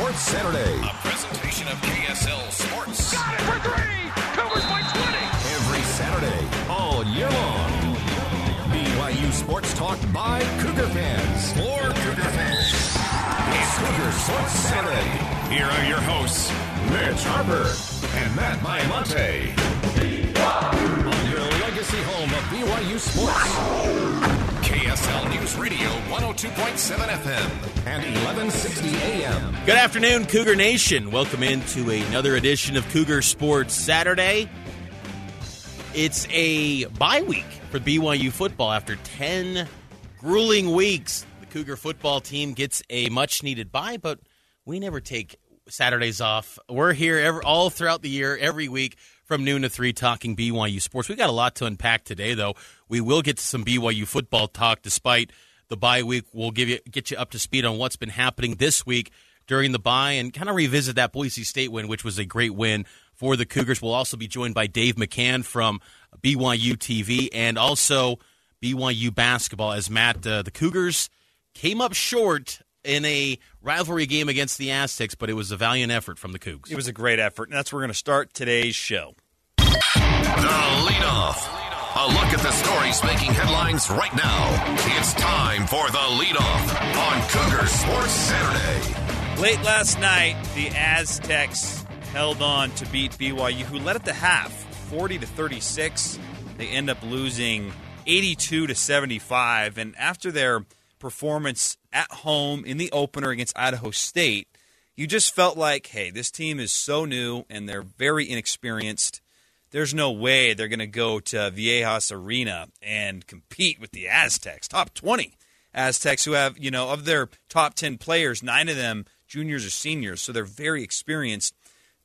Sports Saturday. A presentation of KSL Sports. Got it for three. Cougars by 20. Every Saturday, all year long. BYU Sports Talk by Cougar fans. For Cougar fans. It's Cougar Sports Saturday. Here are your hosts, Mitch Harper and Matt Baiamonte. On your legacy home of BYU Sports. KSL News Radio 102.7 FM and 1160 AM. Good afternoon, Cougar Nation. Welcome into another edition of Cougar Sports Saturday. It's a bye week for BYU football after 10 grueling weeks. The Cougar football team gets a much needed bye, but we never take Saturdays off. We're here every, all throughout the year, every week from noon to 3 talking BYU sports. we got a lot to unpack today, though. We will get to some BYU football talk despite the bye week. We'll give you get you up to speed on what's been happening this week during the bye and kind of revisit that Boise State win, which was a great win for the Cougars. We'll also be joined by Dave McCann from BYU TV and also BYU basketball as Matt, uh, the Cougars came up short in a rivalry game against the Aztecs, but it was a valiant effort from the Cougs. It was a great effort, and that's where we're going to start today's show. The leadoff. A look at the stories making headlines right now. It's time for the leadoff on Cougar Sports Saturday. Late last night, the Aztecs held on to beat BYU, who led at the half, 40 to 36. They end up losing 82 to 75, and after their performance at home in the opener against Idaho State, you just felt like, hey, this team is so new and they're very inexperienced. There's no way they're going to go to Viejas Arena and compete with the Aztecs, top 20 Aztecs, who have, you know, of their top 10 players, nine of them juniors or seniors, so they're very experienced.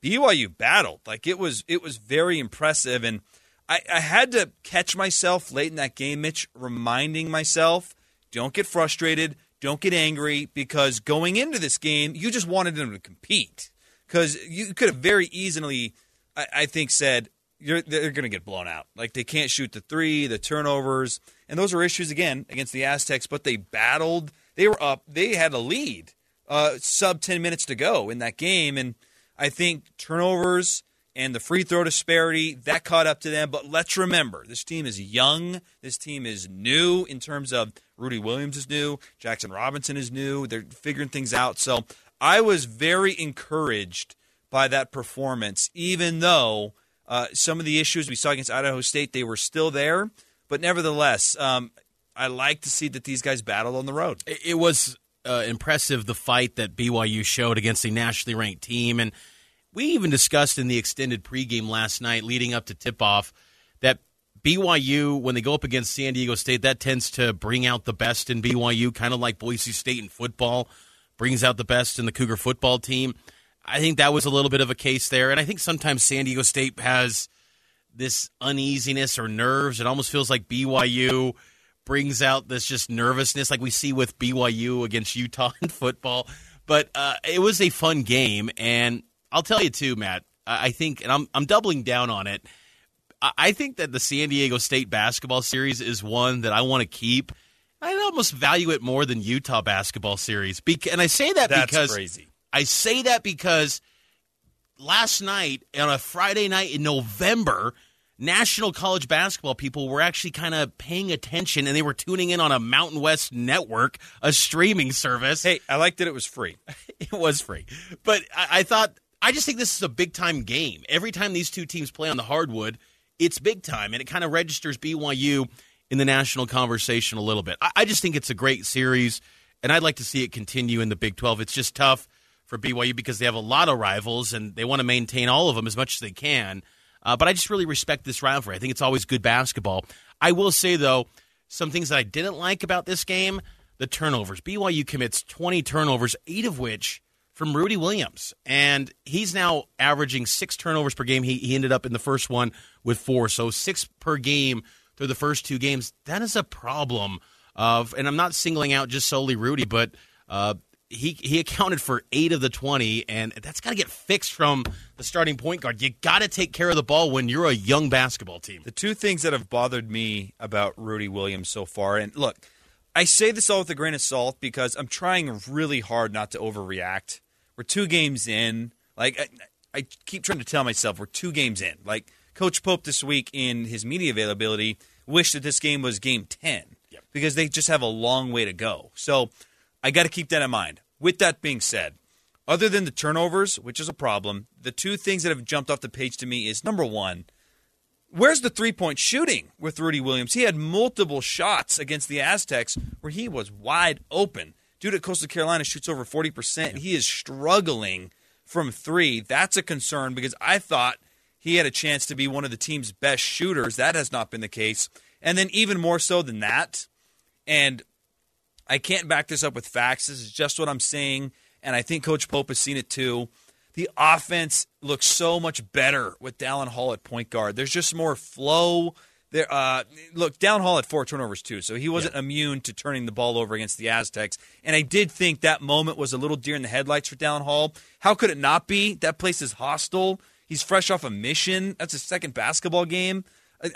BYU battled like it was it was very impressive, and I, I had to catch myself late in that game, Mitch, reminding myself don't get frustrated. Don't get angry because going into this game, you just wanted them to compete. Because you could have very easily, I, I think, said, they're going to get blown out. Like they can't shoot the three, the turnovers. And those are issues, again, against the Aztecs, but they battled. They were up. They had a lead, uh, sub 10 minutes to go in that game. And I think turnovers and the free throw disparity that caught up to them. But let's remember, this team is young. This team is new in terms of Rudy Williams is new, Jackson Robinson is new. They're figuring things out. So I was very encouraged by that performance, even though uh, some of the issues we saw against Idaho State they were still there. But nevertheless, um, I like to see that these guys battled on the road. It was uh, impressive the fight that BYU showed against a nationally ranked team and we even discussed in the extended pregame last night, leading up to tip off, that BYU, when they go up against San Diego State, that tends to bring out the best in BYU, kind of like Boise State in football brings out the best in the Cougar football team. I think that was a little bit of a case there. And I think sometimes San Diego State has this uneasiness or nerves. It almost feels like BYU brings out this just nervousness, like we see with BYU against Utah in football. But uh, it was a fun game, and I'll tell you too, Matt. I think, and I'm I'm doubling down on it. I think that the San Diego State basketball series is one that I want to keep. I almost value it more than Utah basketball series. And I say that That's because crazy. I say that because last night on a Friday night in November, national college basketball people were actually kind of paying attention and they were tuning in on a Mountain West network, a streaming service. Hey, I liked that it was free. it was free. But I, I thought, I just think this is a big time game. Every time these two teams play on the hardwood, it's big time and it kind of registers BYU in the national conversation a little bit. I, I just think it's a great series and I'd like to see it continue in the Big 12. It's just tough for BYU because they have a lot of rivals and they want to maintain all of them as much as they can. Uh, but I just really respect this rivalry. I think it's always good basketball. I will say, though, some things that I didn't like about this game the turnovers. BYU commits 20 turnovers, eight of which from Rudy Williams. And he's now averaging six turnovers per game. He, he ended up in the first one with four. So six per game through the first two games. That is a problem. Of, and I'm not singling out just solely Rudy, but uh, he he accounted for eight of the twenty, and that's got to get fixed from the starting point guard. You got to take care of the ball when you're a young basketball team. The two things that have bothered me about Rudy Williams so far, and look, I say this all with a grain of salt because I'm trying really hard not to overreact. We're two games in. Like I, I keep trying to tell myself, we're two games in. Like Coach Pope this week in his media availability wished that this game was game ten yep. because they just have a long way to go. So I got to keep that in mind. With that being said, other than the turnovers, which is a problem, the two things that have jumped off the page to me is number one, where's the three point shooting with Rudy Williams? He had multiple shots against the Aztecs where he was wide open. Dude at Coastal Carolina shoots over 40%. He is struggling from three. That's a concern because I thought he had a chance to be one of the team's best shooters. That has not been the case. And then, even more so than that, and I can't back this up with facts. This is just what I'm saying, and I think Coach Pope has seen it too. The offense looks so much better with Dallin Hall at point guard. There's just more flow. There, uh, look, Dallin Hall had four turnovers too, so he wasn't yeah. immune to turning the ball over against the Aztecs. And I did think that moment was a little deer in the headlights for Dallin Hall. How could it not be? That place is hostile. He's fresh off a mission. That's his second basketball game.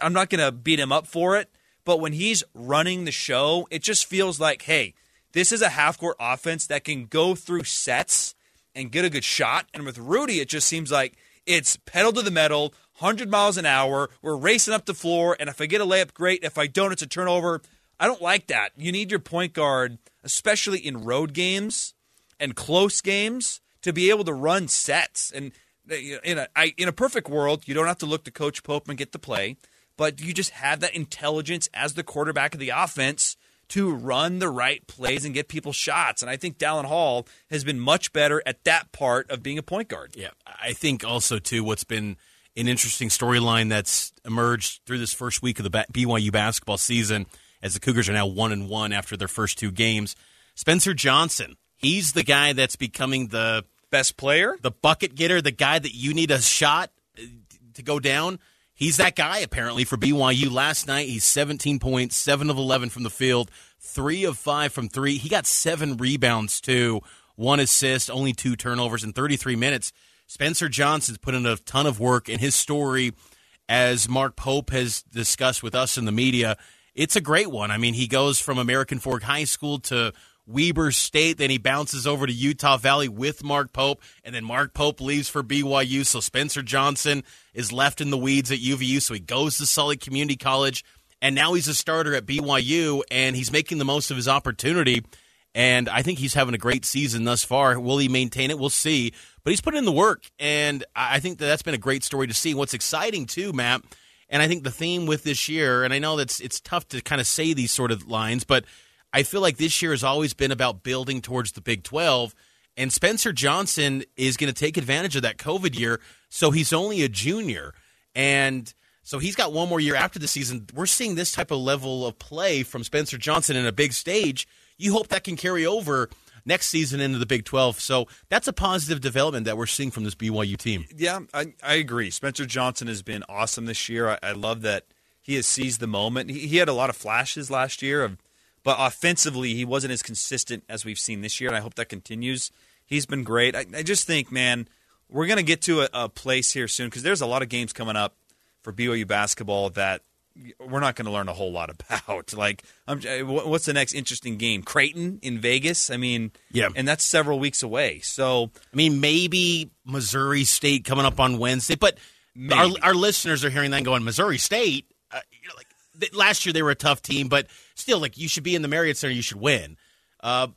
I'm not going to beat him up for it. But when he's running the show, it just feels like, hey, this is a half court offense that can go through sets and get a good shot. And with Rudy, it just seems like it's pedal to the metal, 100 miles an hour. We're racing up the floor. And if I get a layup, great. If I don't, it's a turnover. I don't like that. You need your point guard, especially in road games and close games, to be able to run sets. And uh, in a, I, in a perfect world, you don't have to look to Coach Pope and get the play but you just have that intelligence as the quarterback of the offense to run the right plays and get people shots. And I think Dallin Hall has been much better at that part of being a point guard. Yeah, I think also too what's been an interesting storyline that's emerged through this first week of the BYU basketball season, as the Cougars are now one and one after their first two games. Spencer Johnson, he's the guy that's becoming the best player, the bucket getter, the guy that you need a shot uh, to go down. He's that guy apparently for BYU. Last night he's 17 points, 7 of 11 from the field, 3 of 5 from 3. He got 7 rebounds too, 1 assist, only 2 turnovers in 33 minutes. Spencer Johnson's put in a ton of work in his story as Mark Pope has discussed with us in the media. It's a great one. I mean, he goes from American Fork High School to Weber State. Then he bounces over to Utah Valley with Mark Pope, and then Mark Pope leaves for BYU. So Spencer Johnson is left in the weeds at UVU. So he goes to Lake Community College, and now he's a starter at BYU, and he's making the most of his opportunity. And I think he's having a great season thus far. Will he maintain it? We'll see. But he's put in the work, and I think that that's been a great story to see. What's exciting too, Matt, and I think the theme with this year, and I know that's it's tough to kind of say these sort of lines, but I feel like this year has always been about building towards the Big 12. And Spencer Johnson is going to take advantage of that COVID year. So he's only a junior. And so he's got one more year after the season. We're seeing this type of level of play from Spencer Johnson in a big stage. You hope that can carry over next season into the Big 12. So that's a positive development that we're seeing from this BYU team. Yeah, I, I agree. Spencer Johnson has been awesome this year. I, I love that he has seized the moment. He, he, had a lot of flashes last year, of, but offensively, he wasn't as consistent as we've seen this year, and I hope that continues. He's been great. I, I just think, man, we're going to get to a, a place here soon because there's a lot of games coming up for BYU basketball that we're not going to learn a whole lot about. Like, I'm, what's the next interesting game? Creighton in Vegas. I mean, yeah, and that's several weeks away. So, I mean, maybe Missouri State coming up on Wednesday, but our, our listeners are hearing that and going, Missouri State. Uh, you know, like last year they were a tough team, but still, like you should be in the Marriott Center, you should win. Uh,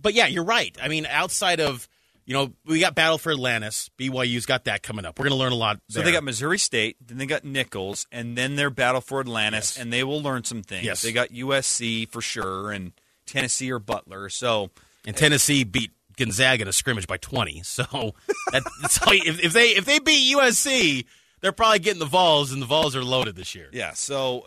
but yeah, you're right. I mean, outside of you know, we got Battle for Atlantis. BYU's got that coming up. We're going to learn a lot. There. So they got Missouri State, then they got Nicholls, and then they're Battle for Atlantis, yes. and they will learn some things. Yes. They got USC for sure, and Tennessee or Butler. So and Tennessee beat Gonzaga in a scrimmage by twenty. So that, that's all, if, if they if they beat USC, they're probably getting the Vols, and the Vols are loaded this year. Yeah. So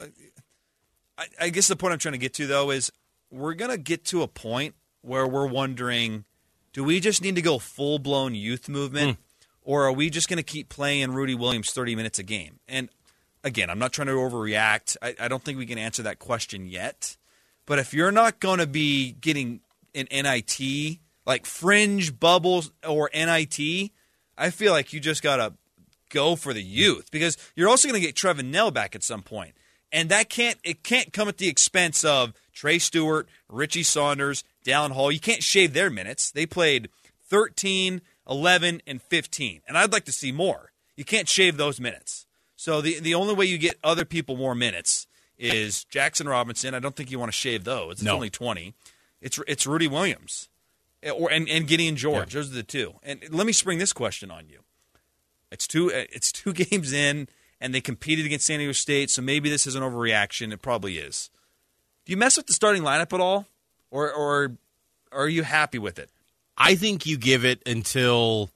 I, I guess the point I'm trying to get to though is we're going to get to a point where we're wondering do we just need to go full blown youth movement, mm. or are we just going to keep playing Rudy Williams 30 minutes a game? And again, I'm not trying to overreact. I, I don't think we can answer that question yet. But if you're not going to be getting an NIT, like fringe bubbles or NIT, I feel like you just got to go for the youth because you're also going to get Trevin Knell back at some point. And that can't it can't come at the expense of Trey Stewart, Richie Saunders, Dallin Hall. You can't shave their minutes. They played 13, 11, and 15. And I'd like to see more. You can't shave those minutes. So the, the only way you get other people more minutes is Jackson Robinson. I don't think you want to shave those. It's no. only 20. It's it's Rudy Williams eh, or and, and Gideon George. Yeah. Those are the two. And let me spring this question on you. It's two eh, it's two games in and they competed against San Diego State, so maybe this is an overreaction. It probably is. Do you mess with the starting lineup at all? Or or are you happy with it? I think you give it until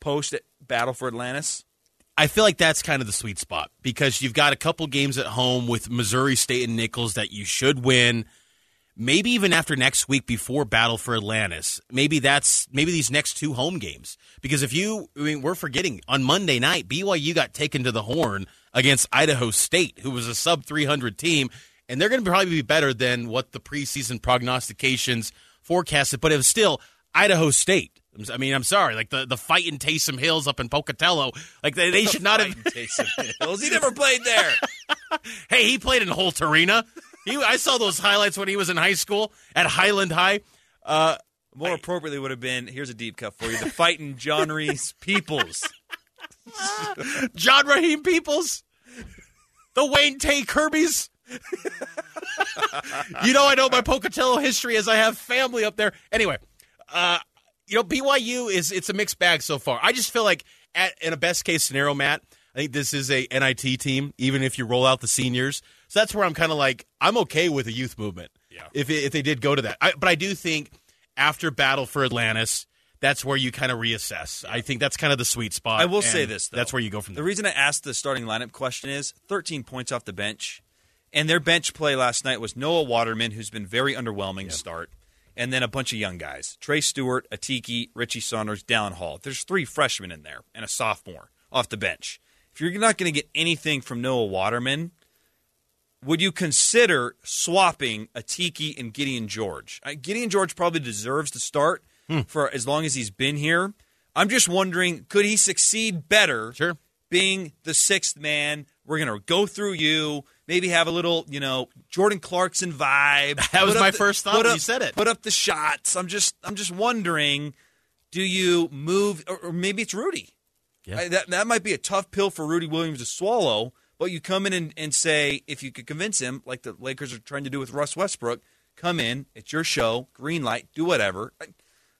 post Battle for Atlantis. I feel like that's kind of the sweet spot because you've got a couple games at home with Missouri State and Nicholls that you should win. Maybe even after next week before Battle for Atlantis. Maybe that's maybe these next two home games. Because if you I mean we're forgetting on Monday night, BYU got taken to the horn against Idaho State, who was a sub 300 team and they're going to probably be better than what the preseason prognostications forecasted. But it was still Idaho State. I mean, I'm sorry, like the the fight in Taysom Hills up in Pocatello, like they, they should not have. Taysom Hills, he never played there. hey, he played in Holt Arena. He, I saw those highlights when he was in high school at Highland High. Uh, More I, appropriately would have been here's a deep cut for you: the fighting John Reese Peoples, John Raheem Peoples, the Wayne Tay Kirby's. you know, I know my Pocatello history as I have family up there. Anyway, uh, you know, BYU is it's a mixed bag so far. I just feel like at, in a best case scenario, Matt, I think this is a NIT team, even if you roll out the seniors. So that's where I'm kind of like I'm okay with a youth movement. Yeah. If if they did go to that, I, but I do think after Battle for Atlantis, that's where you kind of reassess. I think that's kind of the sweet spot. I will say this: though. that's where you go from. The reason I asked the starting lineup question is 13 points off the bench and their bench play last night was Noah Waterman, who's been very underwhelming to start, and then a bunch of young guys Trey Stewart, Atiki, Richie Saunders, Dallin Hall. There's three freshmen in there and a sophomore off the bench. If you're not going to get anything from Noah Waterman, would you consider swapping Atiki and Gideon George? Gideon George probably deserves to start hmm. for as long as he's been here. I'm just wondering, could he succeed better sure. being the sixth man? We're going to go through you maybe have a little, you know, Jordan Clarkson vibe. That was my the, first thought when up, you said it. Put up the shots. I'm just, I'm just wondering, do you move, or, or maybe it's Rudy. Yeah. I, that that might be a tough pill for Rudy Williams to swallow. But you come in and, and say, if you could convince him, like the Lakers are trying to do with Russ Westbrook, come in, it's your show, green light, do whatever. I,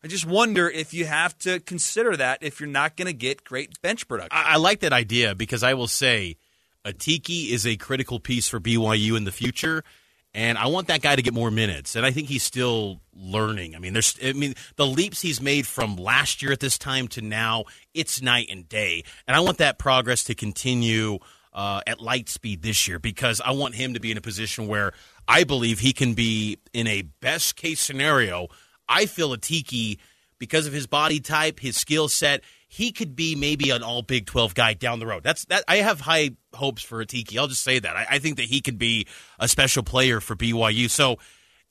I just wonder if you have to consider that if you're not going to get great bench production. I, I like that idea because I will say Atiki is a critical piece for BYU in the future, and I want that guy to get more minutes. And I think he's still learning. I mean, there's, I mean, the leaps he's made from last year at this time to now, it's night and day. And I want that progress to continue uh, at light speed this year because I want him to be in a position where I believe he can be in a best case scenario I feel Atiki because of his body type, his skill set, he could be maybe an all Big Twelve guy down the road. That's that. I have high hopes for Atiki. I'll just say that. I, I think that he could be a special player for BYU. So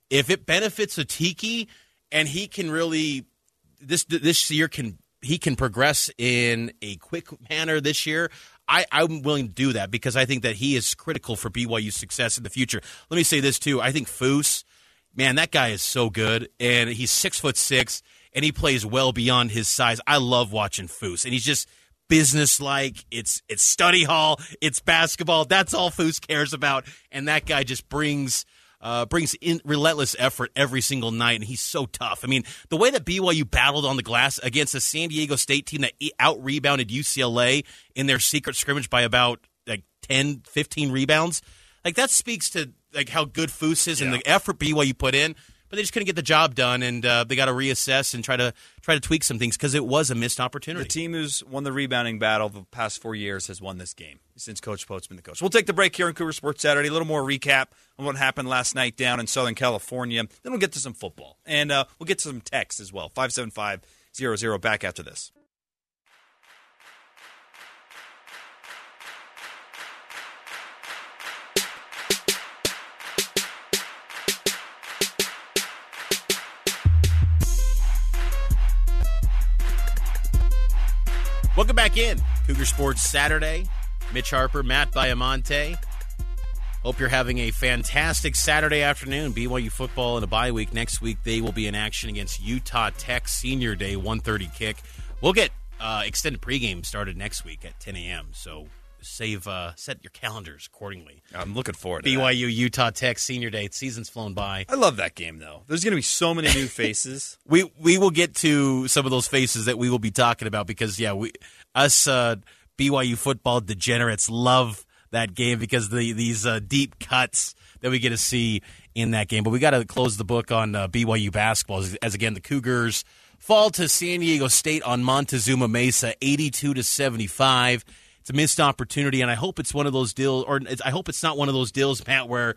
if it benefits Atiki and he can really this this year can he can progress in a quick manner this year. I, I'm willing to do that because I think that he is critical for BYU's success in the future. Let me say this too. I think Foose, man, that guy is so good, and he's six foot six, and he plays well beyond his size. I love watching Foose, and he's just business like. It's it's study hall, it's basketball. That's all Foose cares about, and that guy just brings uh, brings in relentless effort every single night, and he's so tough. I mean, the way that BYU battled on the glass against a San Diego State team that out rebounded UCLA in their secret scrimmage by about like 10, 15 rebounds, like that speaks to like how good Foose is yeah. and the effort BYU put in but they just couldn't get the job done, and uh, they got to reassess and try to try to tweak some things because it was a missed opportunity. The team who's won the rebounding battle the past four years has won this game since Coach Pope's been the coach. We'll take the break here on Cougar Sports Saturday. A little more recap on what happened last night down in Southern California. Then we'll get to some football, and uh, we'll get to some text as well. Five seven five zero zero. Back after this. Welcome back in. Cougar Sports Saturday. Mitch Harper, Matt Baiamonte. Hope you're having a fantastic Saturday afternoon. BYU football in a bye week. Next week they will be in action against Utah Tech Senior Day, 1:30 kick. We'll get uh, extended pregame started next week at 10 a.m. So save uh, set your calendars accordingly. I'm looking forward to BYU that. Utah Tech Senior Day. Season's flown by. I love that game though. There's going to be so many new faces. we we will get to some of those faces that we will be talking about because yeah, we us uh, BYU football degenerates love that game because the these uh, deep cuts that we get to see in that game. But we got to close the book on uh, BYU basketball as, as again the Cougars fall to San Diego State on Montezuma Mesa, 82 to 75 it's a missed opportunity, and I hope it's one of those deals, or I hope it's not one of those deals, Matt, where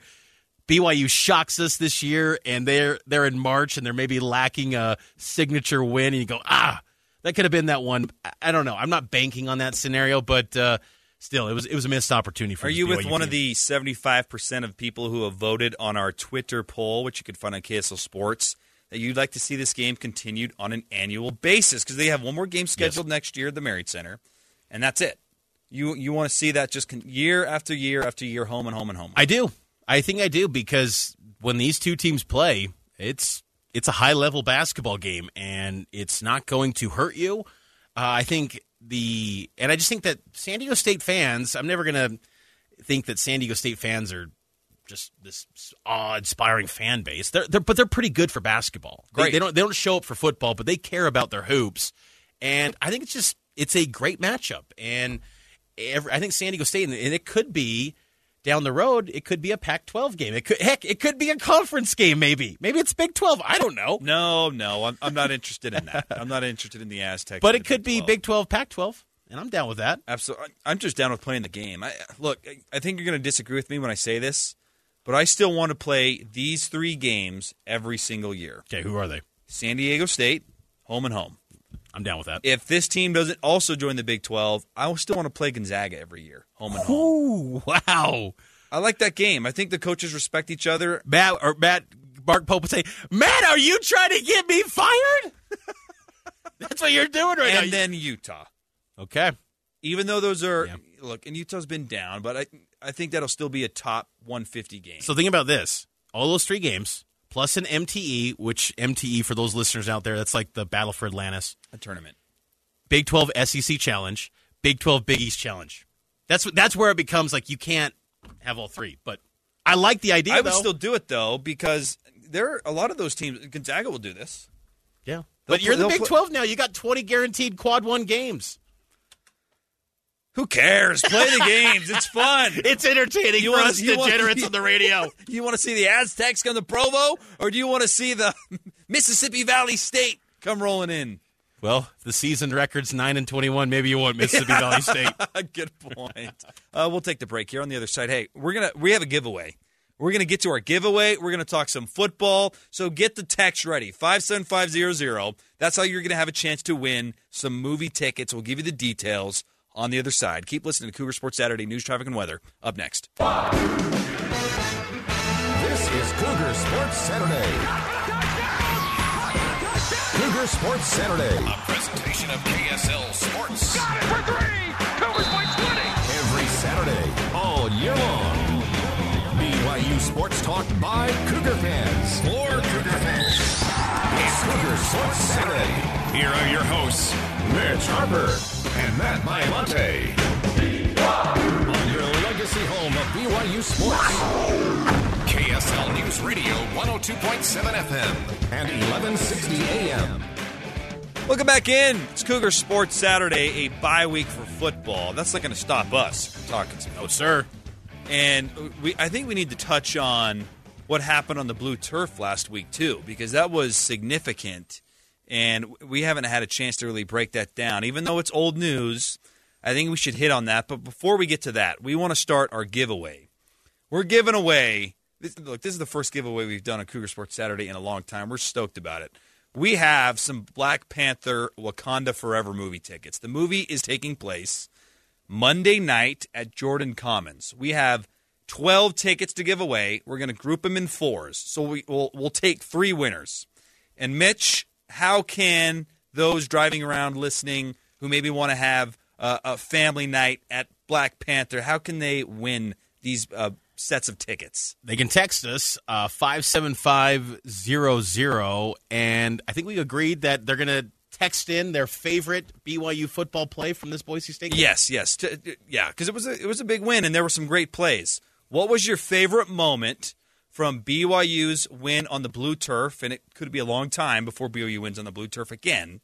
BYU shocks us this year, and they're they're in March, and they're maybe lacking a signature win, and you go, ah, that could have been that one. I don't know. I'm not banking on that scenario, but uh, still, it was it was a missed opportunity for. Are you BYU with one team. of the 75 percent of people who have voted on our Twitter poll, which you can find on KSL Sports? That you'd like to see this game continued on an annual basis because they have one more game scheduled yes. next year at the Marriott Center, and that's it. You you want to see that just year after year after year, home and home and home. I do. I think I do because when these two teams play, it's it's a high level basketball game, and it's not going to hurt you. Uh, I think the and I just think that San Diego State fans. I'm never going to think that San Diego State fans are just this awe-inspiring fan base. They're, they're but they're pretty good for basketball. Great. They, they don't they don't show up for football, but they care about their hoops, and I think it's just it's a great matchup and every, I think San Diego State, and it could be down the road, it could be a Pac-12 game. It could heck, it could be a conference game. Maybe, maybe it's Big 12. I don't know. No, no, I'm, I'm not interested in that. I'm not interested in the Aztecs. But it could Big be Big 12, Pac-12, and I'm down with that. Absolutely, I'm just down with playing the game. I, look, I think you're going to disagree with me when I say this, but I still want to play these three games every single year. Okay, who are they? San Diego State, home and home. I'm down with that. If this team doesn't also join the Big 12, I still want to play Gonzaga every year, home and home. Ooh, wow. I like that game. I think the coaches respect each other. Matt or Matt Mark Pope would say, "Matt, are you trying to get me fired?" That's what you're doing right and now. And then Utah. Okay. Even though those are yeah. look, and Utah's been down, but I I think that'll still be a top 150 game. So think about this: all those three games plus an MTE, which MTE for those listeners out there, that's like the Battle for Atlantis, a tournament. Big 12 SEC Challenge, Big 12 Big East Challenge. That's that's where it becomes like you can't have all three. But I like the idea. I would though. still do it though because there are a lot of those teams. Gonzaga will do this. Yeah, they'll but you're the Big 12 now. You got 20 guaranteed quad one games. Who cares? Play the games. It's fun. It's entertaining you for us degenerates want, on the radio. Do you want to see the Aztecs come to Provo, or do you want to see the Mississippi Valley State come rolling in? Well, the season record's nine and twenty-one. Maybe you want Mississippi Valley State. Good point. Uh, we'll take the break here on the other side. Hey, we're gonna we have a giveaway. We're going to get to our giveaway. We're going to talk some football. So get the text ready 57500. That's how you're going to have a chance to win some movie tickets. We'll give you the details on the other side. Keep listening to Cougar Sports Saturday News, Traffic, and Weather. Up next. This is Cougar Sports Saturday. Cougar Sports Saturday. A presentation of KSL Sports. Got it for three. Cougars by 20. Every Saturday, all year long. BYU Sports Talk by Cougar fans. For Cougar fans. It's Cougar Sports Saturday. Here are your hosts, Mitch Harper and Matt Baiamonte. On your legacy home of BYU Sports. KSL News Radio 102.7 FM and 1160 AM. Welcome back in. It's Cougar Sports Saturday, a bye week for football. That's not going to stop us from talking some. No, sir. And we, I think we need to touch on what happened on the blue turf last week too, because that was significant, and we haven't had a chance to really break that down. Even though it's old news, I think we should hit on that. But before we get to that, we want to start our giveaway. We're giving away. This, look, this is the first giveaway we've done on Cougar Sports Saturday in a long time. We're stoked about it. We have some Black Panther Wakanda Forever movie tickets. The movie is taking place Monday night at Jordan Commons. We have 12 tickets to give away. We're going to group them in fours. So we, will we'll take three winners. And Mitch, how can those driving around listening who maybe want to have uh, a family night at Black Panther, how can they win these uh, sets of tickets? They can text us uh, 57500, and I think we agreed that they're going to text in their favorite BYU football play from this Boise State game. Yes, yes. T- yeah, because it was a, it was a big win, and there were some great plays. What was your favorite moment from BYU's win on the blue turf? And it could be a long time before BYU wins on the blue turf again.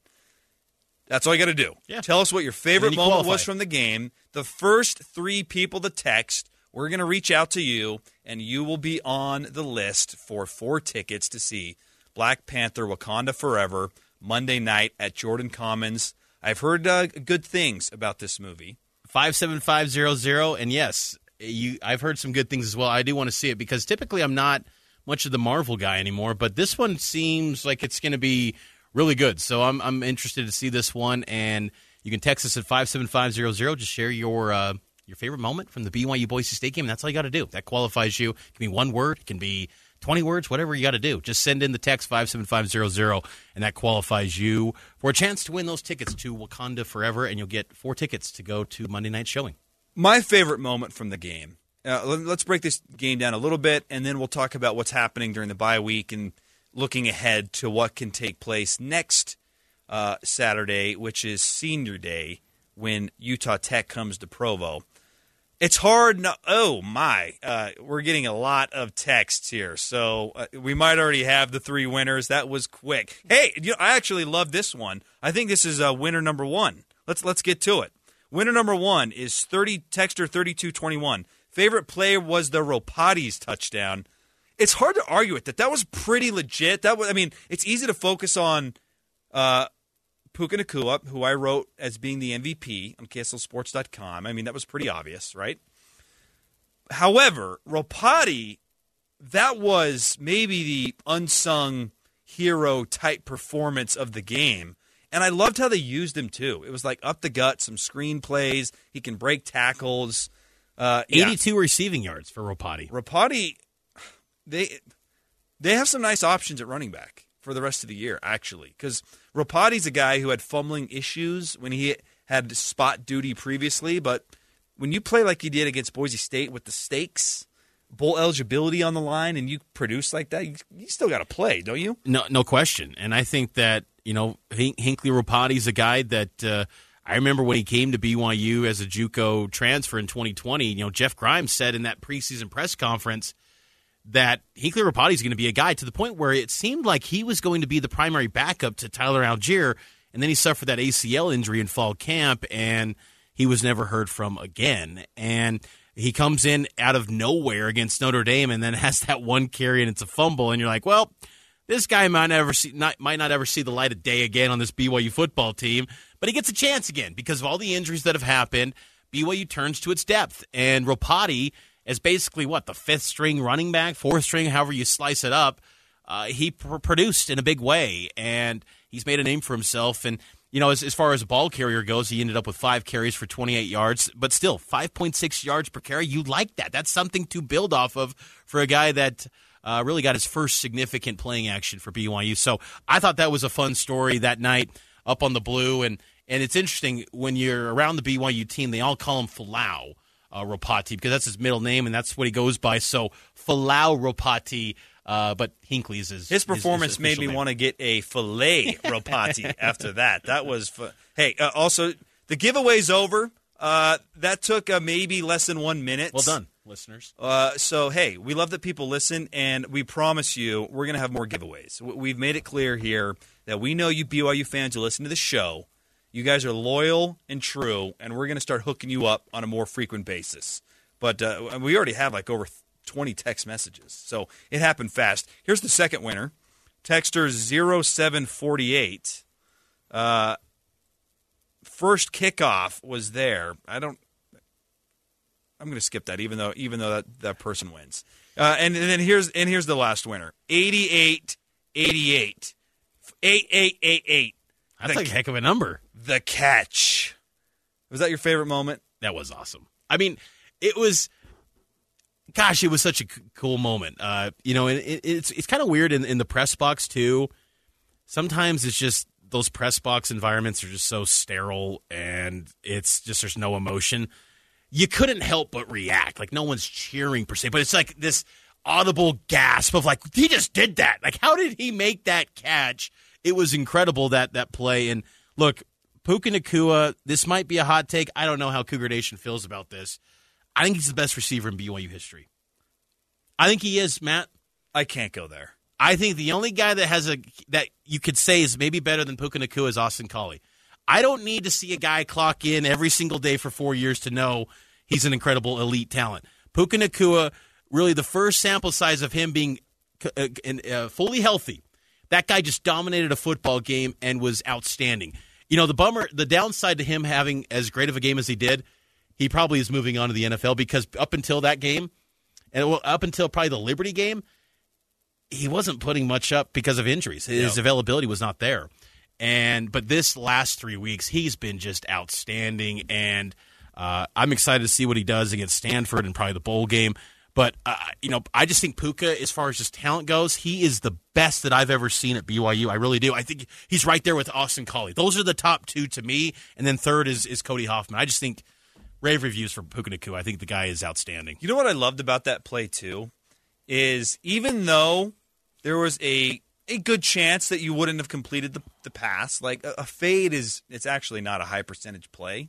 That's all you got to do. Yeah. Tell us what your favorite you moment qualify. was from the game. The first three people to text, we're going to reach out to you, and you will be on the list for four tickets to see Black Panther Wakanda Forever Monday night at Jordan Commons. I've heard uh, good things about this movie. 57500 and yes, you I've heard some good things as well. I do want to see it because typically I'm not much of the Marvel guy anymore, but this one seems like it's going to be really good. So I'm I'm interested to see this one and you can text us at 57500 just share your uh, your favorite moment from the BYU Boise State game. That's all you got to do. That qualifies you. It can be one word, it can be 20 words, whatever you got to do. Just send in the text 57500 and that qualifies you for a chance to win those tickets to Wakanda Forever and you'll get four tickets to go to Monday night showing. My favorite moment from the game. Uh, let- let's break this game down a little bit, and then we'll talk about what's happening during the bye week and looking ahead to what can take place next uh, Saturday, which is Senior Day, when Utah Tech comes to Provo. It's hard. No, oh my, uh, we're getting a lot of texts here, so uh, we might already have the three winners. That was quick. Hey, you know, I actually love this one. I think this is uh, winner number one. Let's let's get to it. Winner number one is thirty texter thirty two twenty one. Favorite play was the Ropati's touchdown. It's hard to argue with that. That was pretty legit. That was, I mean, it's easy to focus on uh, Puka Nacua, who I wrote as being the MVP on KSLSports.com. I mean, that was pretty obvious, right? However, Ropati, that was maybe the unsung hero type performance of the game. And I loved how they used him too. It was like up the gut, some screen plays. He can break tackles. Uh, yeah. 82 receiving yards for Ropati. Rapati, they they have some nice options at running back for the rest of the year, actually, because Ropati's a guy who had fumbling issues when he had spot duty previously, but when you play like you did against Boise State with the stakes, bowl eligibility on the line, and you produce like that, you, you still got to play, don't you? No, no question. And I think that you know Hink- Hinckley Ropati's a guy that uh, I remember when he came to BYU as a JUCO transfer in 2020. You know, Jeff Grimes said in that preseason press conference that Hinckley Ropati is going to be a guy to the point where it seemed like he was going to be the primary backup to Tyler Allgeier, and then he suffered that ACL injury in fall camp, and he was never heard from again. And he comes in out of nowhere against Notre Dame, and then has that one carry, and it's a fumble, and you're like, well. This guy might never see, not, might not ever see the light of day again on this BYU football team, but he gets a chance again because of all the injuries that have happened. BYU turns to its depth, and Ropati is basically what the fifth string running back, fourth string, however you slice it up. Uh, he pr- produced in a big way, and he's made a name for himself. And you know, as, as far as a ball carrier goes, he ended up with five carries for 28 yards, but still 5.6 yards per carry. You like that? That's something to build off of for a guy that. Uh, really got his first significant playing action for BYU. So I thought that was a fun story that night up on the blue. And, and it's interesting when you're around the BYU team, they all call him Falau uh, Ropati because that's his middle name and that's what he goes by. So Falau Ropati. Uh, but Hinckley's is his performance his, his made me name. want to get a fillet Ropati after that. That was fu- hey. Uh, also, the giveaway's over. Uh, that took uh, maybe less than one minute. Well done, listeners. Uh, so hey, we love that people listen, and we promise you we're gonna have more giveaways. We've made it clear here that we know you BYU fans who listen to the show. You guys are loyal and true, and we're gonna start hooking you up on a more frequent basis. But uh, we already have like over 20 text messages, so it happened fast. Here's the second winner, Texter 0748. Uh, first kickoff was there. I don't. I'm going to skip that, even though even though that, that person wins. Uh, and, and then here's and here's the last winner: 88, 88, 8888. That's the, a heck of a number. The catch. Was that your favorite moment? That was awesome. I mean, it was. Gosh, it was such a c- cool moment. Uh, you know, and it, it's it's kind of weird in, in the press box too. Sometimes it's just those press box environments are just so sterile, and it's just there's no emotion. You couldn't help but react. Like no one's cheering per se, but it's like this audible gasp of like he just did that. Like how did he make that catch? It was incredible that that play. And look, Puka Nacua, this might be a hot take. I don't know how Cougar Nation feels about this. I think he's the best receiver in BYU history. I think he is, Matt. I can't go there. I think the only guy that has a that you could say is maybe better than Puka Nacua is Austin Collie. I don't need to see a guy clock in every single day for four years to know he's an incredible elite talent. Puka Nacua, really the first sample size of him being uh, uh, fully healthy. That guy just dominated a football game and was outstanding. You know, the bummer, the downside to him having as great of a game as he did, he probably is moving on to the NFL because up until that game, and up until probably the Liberty game, he wasn't putting much up because of injuries. His availability was not there. And but this last three weeks, he's been just outstanding, and uh, I'm excited to see what he does against Stanford and probably the bowl game. But uh, you know, I just think Puka, as far as just talent goes, he is the best that I've ever seen at BYU. I really do. I think he's right there with Austin Collie. Those are the top two to me, and then third is is Cody Hoffman. I just think rave reviews for Puka Nacua. I think the guy is outstanding. You know what I loved about that play too is even though there was a a good chance that you wouldn't have completed the, the pass, like a, a fade is it's actually not a high percentage play.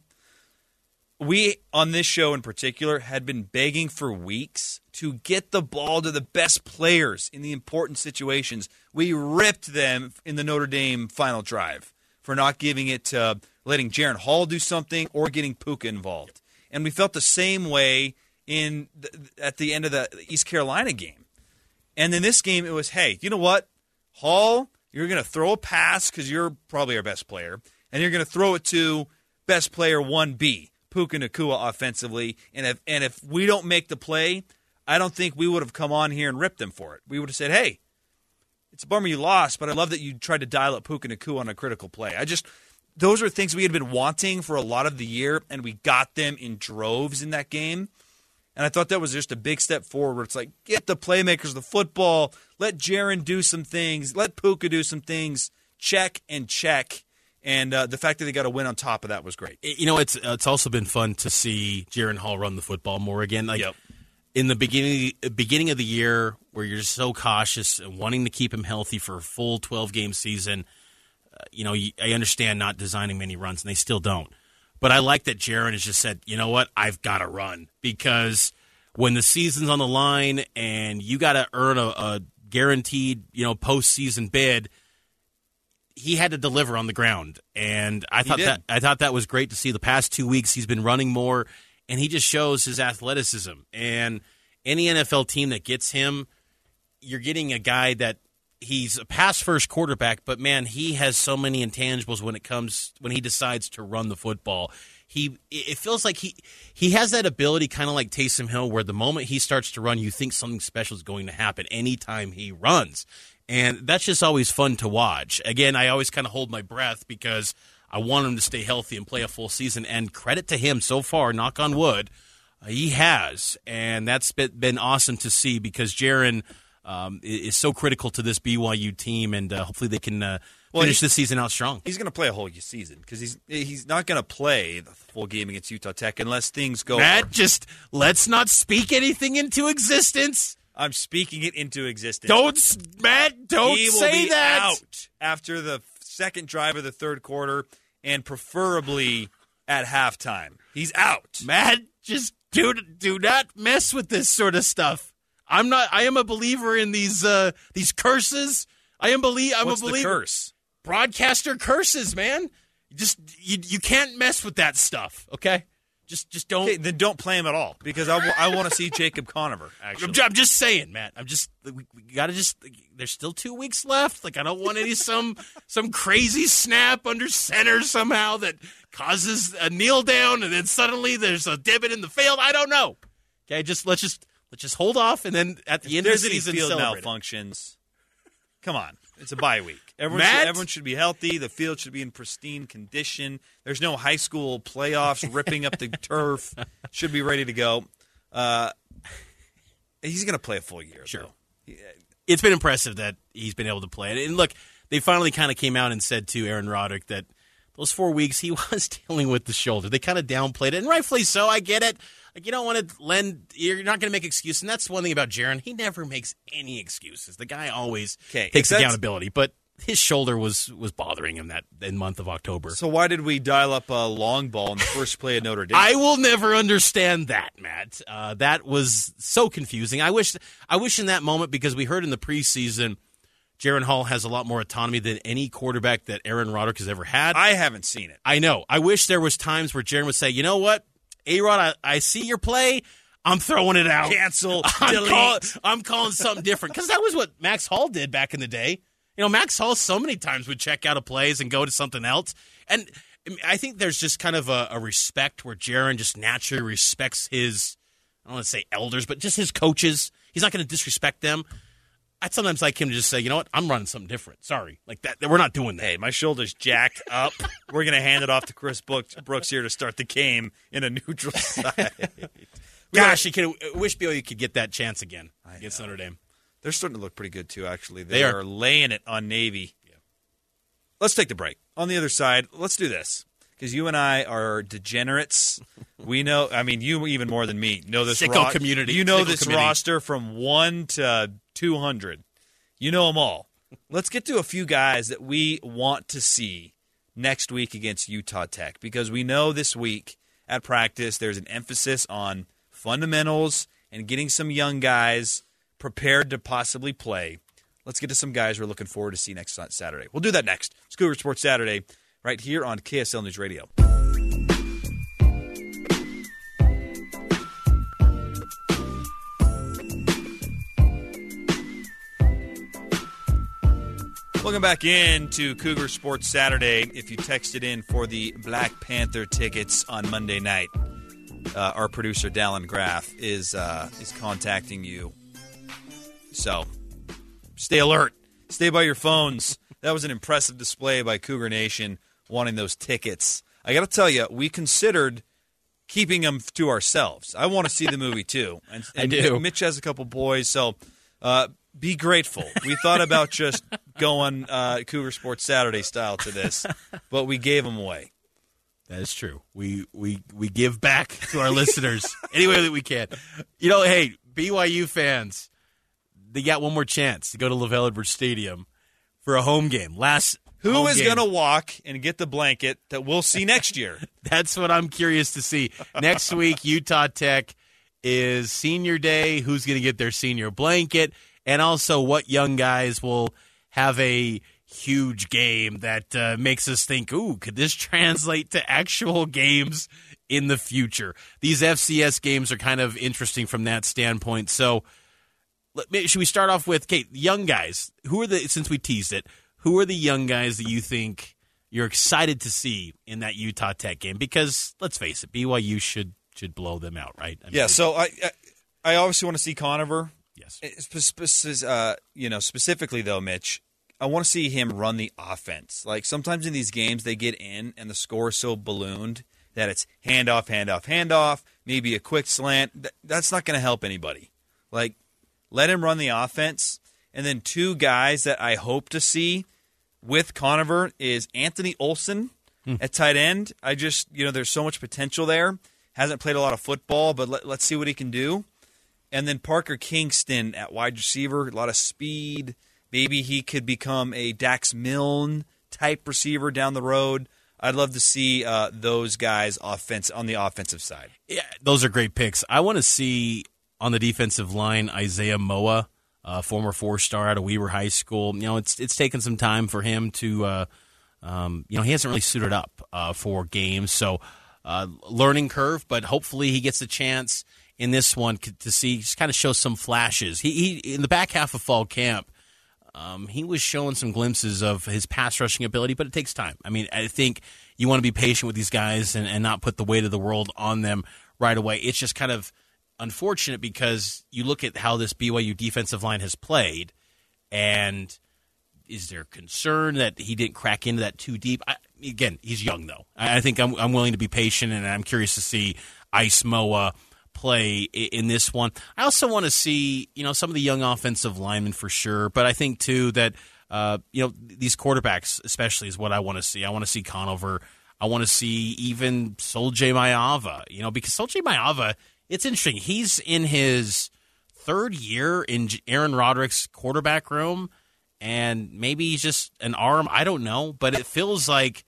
We on this show in particular had been begging for weeks to get the ball to the best players in the important situations. We ripped them in the Notre Dame final drive for not giving it to letting Jaren Hall do something or getting Puka involved. And we felt the same way in the, at the end of the East Carolina game. And in this game, it was, hey, you know what, Hall, you're going to throw a pass because you're probably our best player, and you're going to throw it to best player one B, Puka Nacua offensively. And if and if we don't make the play, I don't think we would have come on here and ripped them for it. We would have said, hey, it's a bummer you lost, but I love that you tried to dial up Puka Nacua on a critical play. I just those are things we had been wanting for a lot of the year, and we got them in droves in that game. And I thought that was just a big step forward. It's like get the playmakers the football, let Jaren do some things, let Puka do some things, check and check. And uh, the fact that they got a win on top of that was great. You know, it's it's also been fun to see Jaren Hall run the football more again. Like in the beginning beginning of the year, where you're so cautious and wanting to keep him healthy for a full 12 game season. Uh, you know, I understand not designing many runs, and they still don't. But I like that Jaren has just said, you know what, I've got to run because when the season's on the line and you got to earn a, a guaranteed, you know, postseason bid, he had to deliver on the ground, and I He thought did. that I thought that was great to see. The past two weeks, he's been running more, and he just shows his athleticism. And any NFL team that gets him, you're getting a guy that he's a pass first quarterback, but man, he has so many intangibles when it comes when he decides to run the football. he it feels like he he has that ability, kind of like Taysom Hill, where the moment he starts to run, you think something special is going to happen anytime he runs, and that's just always fun to watch. Again, I always kind of hold my breath because I want him to stay healthy and play a full season. And credit to him so far, knock on wood, he has, and that's been, awesome to see because Jaren um, is so critical to this BYU team, and uh, hopefully they can. Uh, well, finish the season out strong. He's going to play a whole season because he's he's not going to play the full game against Utah Tech unless things go. Matt, just let's not speak anything into existence. I'm speaking it into existence. Don't, Matt, don't he say that. Out after the second drive of the third quarter, and preferably at halftime. He's out. Matt, just do do not mess with this sort of stuff. I'm not. I am a believer in these uh, these curses. I am believe. I'm What's a believer. curse? broadcaster curses, man. Just you, you can't mess with that stuff. Okay, just just don't. Okay, then don't play him at all because I, w- I want to see Jacob Conover. Actually, I'm, just saying, Matt. I'm just we, we got to just. There's still two weeks left. Like I don't want any some some crazy snap under center somehow that causes a kneel down and then suddenly there's a divot in the field. I don't know. Okay, just let's just let's just hold off and then at the if end of the season, field celebrate malfunctions. Come on. It's a bye week. Everyone should, everyone should, be healthy. The field should be in pristine condition. There's no high school playoffs ripping up the turf. Should be ready to go. Uh, he's going to play a full year. Sure. Though. It's been impressive that he's been able to play. And look, they finally kind of came out and said to Aaron Roderick that those four weeks he was dealing with the shoulder. They kind of downplayed it, and rightfully so. I get it. Like you don't want to lend. You're not going to make excuses, and that's one thing about Jaren. He never makes any excuses. The guy always takes accountability, but his shoulder was was bothering him that in month of October. So why did we dial up a long ball in the first play of Notre Dame? I will never understand that, Matt. Uh, that was so confusing. I wish I wish in that moment because we heard in the preseason. Jaren Hall has a lot more autonomy than any quarterback that Aaron Roderick has ever had. I haven't seen it. I know. I wish there was times where Jaren would say, "You know what? A Rod, I, I see your play. I'm throwing it out. Cancel. I'm. Call, I'm calling something different because that was what Max Hall did back in the day. You know, Max Hall so many times would check out of plays and go to something else. And I think there's just kind of a, a respect where Jaren just naturally respects his, I don't want to say elders, but just his coaches. He's not going to disrespect them. I'd sometimes like him to just say, you know what, I'm running something different. Sorry, like that. We're not doing that. Hey, my shoulder's jacked up. We're gonna hand it off to Chris Brooks here to start the game in a neutral side. Gosh, you could uh, wish BYU could get that chance again against Notre Dame. They're starting to look pretty good too. Actually, they, they are. are. laying it on Navy. Yeah. Let's take the break. On the other side, let's do this because you and I are degenerates. we know. I mean, you even more than me know this Sicko ro- community. You know Sicko this community. roster from one to two hundred. You know them all. Let's get to a few guys that we want to see next week against Utah Tech because we know this week at practice there's an emphasis on fundamentals and getting some young guys prepared to possibly play. Let's get to some guys we're looking forward to see next Saturday. We'll do that next. Cougar Sports Saturday, right here on KSL News Radio. Welcome back in to Cougar Sports Saturday. If you texted in for the Black Panther tickets on Monday night, uh, our producer Dallin Graff is uh, is contacting you. So stay alert. Stay by your phones. That was an impressive display by Cougar Nation wanting those tickets. I got to tell you, we considered keeping them to ourselves. I want to see the movie too. And, and I do. Mitch has a couple boys, so uh, be grateful. We thought about just going uh, Cougar Sports Saturday style to this, but we gave them away. That is true. We we we give back to our listeners any way that we can. You know, hey, BYU fans, they got one more chance to go to LaVell Edwards Stadium for a home game. Last who is going to walk and get the blanket that we'll see next year? That's what I'm curious to see. Next week, Utah Tech is senior day. Who's going to get their senior blanket? And also, what young guys will have a huge game that uh, makes us think, ooh, could this translate to actual games in the future? These FCS games are kind of interesting from that standpoint. So, should we start off with, Kate, young guys? Who are the, since we teased it, who are the young guys that you think you're excited to see in that Utah Tech game? Because let's face it, BYU should should blow them out, right? I mean, yeah. So I, I, I obviously want to see Conover. Yes. Uh, you know, specifically though, Mitch, I want to see him run the offense. Like sometimes in these games, they get in and the score is so ballooned that it's handoff, handoff, handoff, maybe a quick slant. That's not going to help anybody. Like, let him run the offense. And then two guys that I hope to see with Conover is Anthony Olson hmm. at tight end. I just, you know, there's so much potential there. Hasn't played a lot of football, but let, let's see what he can do. And then Parker Kingston at wide receiver, a lot of speed. Maybe he could become a Dax Milne type receiver down the road. I'd love to see uh, those guys offense on the offensive side. Yeah, those are great picks. I want to see on the defensive line Isaiah Moa, uh, former four star out of Weber High School. You know, it's it's taken some time for him to, uh, um, you know, he hasn't really suited up uh, for games, so uh, learning curve. But hopefully, he gets a chance in this one to see just kind of show some flashes. He, he in the back half of fall camp um, he was showing some glimpses of his pass rushing ability, but it takes time. I mean, I think you want to be patient with these guys and, and not put the weight of the world on them right away. It's just kind of unfortunate because you look at how this BYU defensive line has played, and is there concern that he didn't crack into that too deep? I, again, he's young though. I, I think I'm, I'm willing to be patient, and I'm curious to see Ice Moa play in this one. I also want to see, you know, some of the young offensive linemen for sure, but I think too that uh, you know these quarterbacks especially is what I want to see. I want to see Conover. I want to see even Sol-Jay Maiava. You know, because Sol-Jay Maiava, it's interesting. He's in his third year in Aaron Roderick's quarterback room, and maybe he's just an arm. I don't know, but it feels like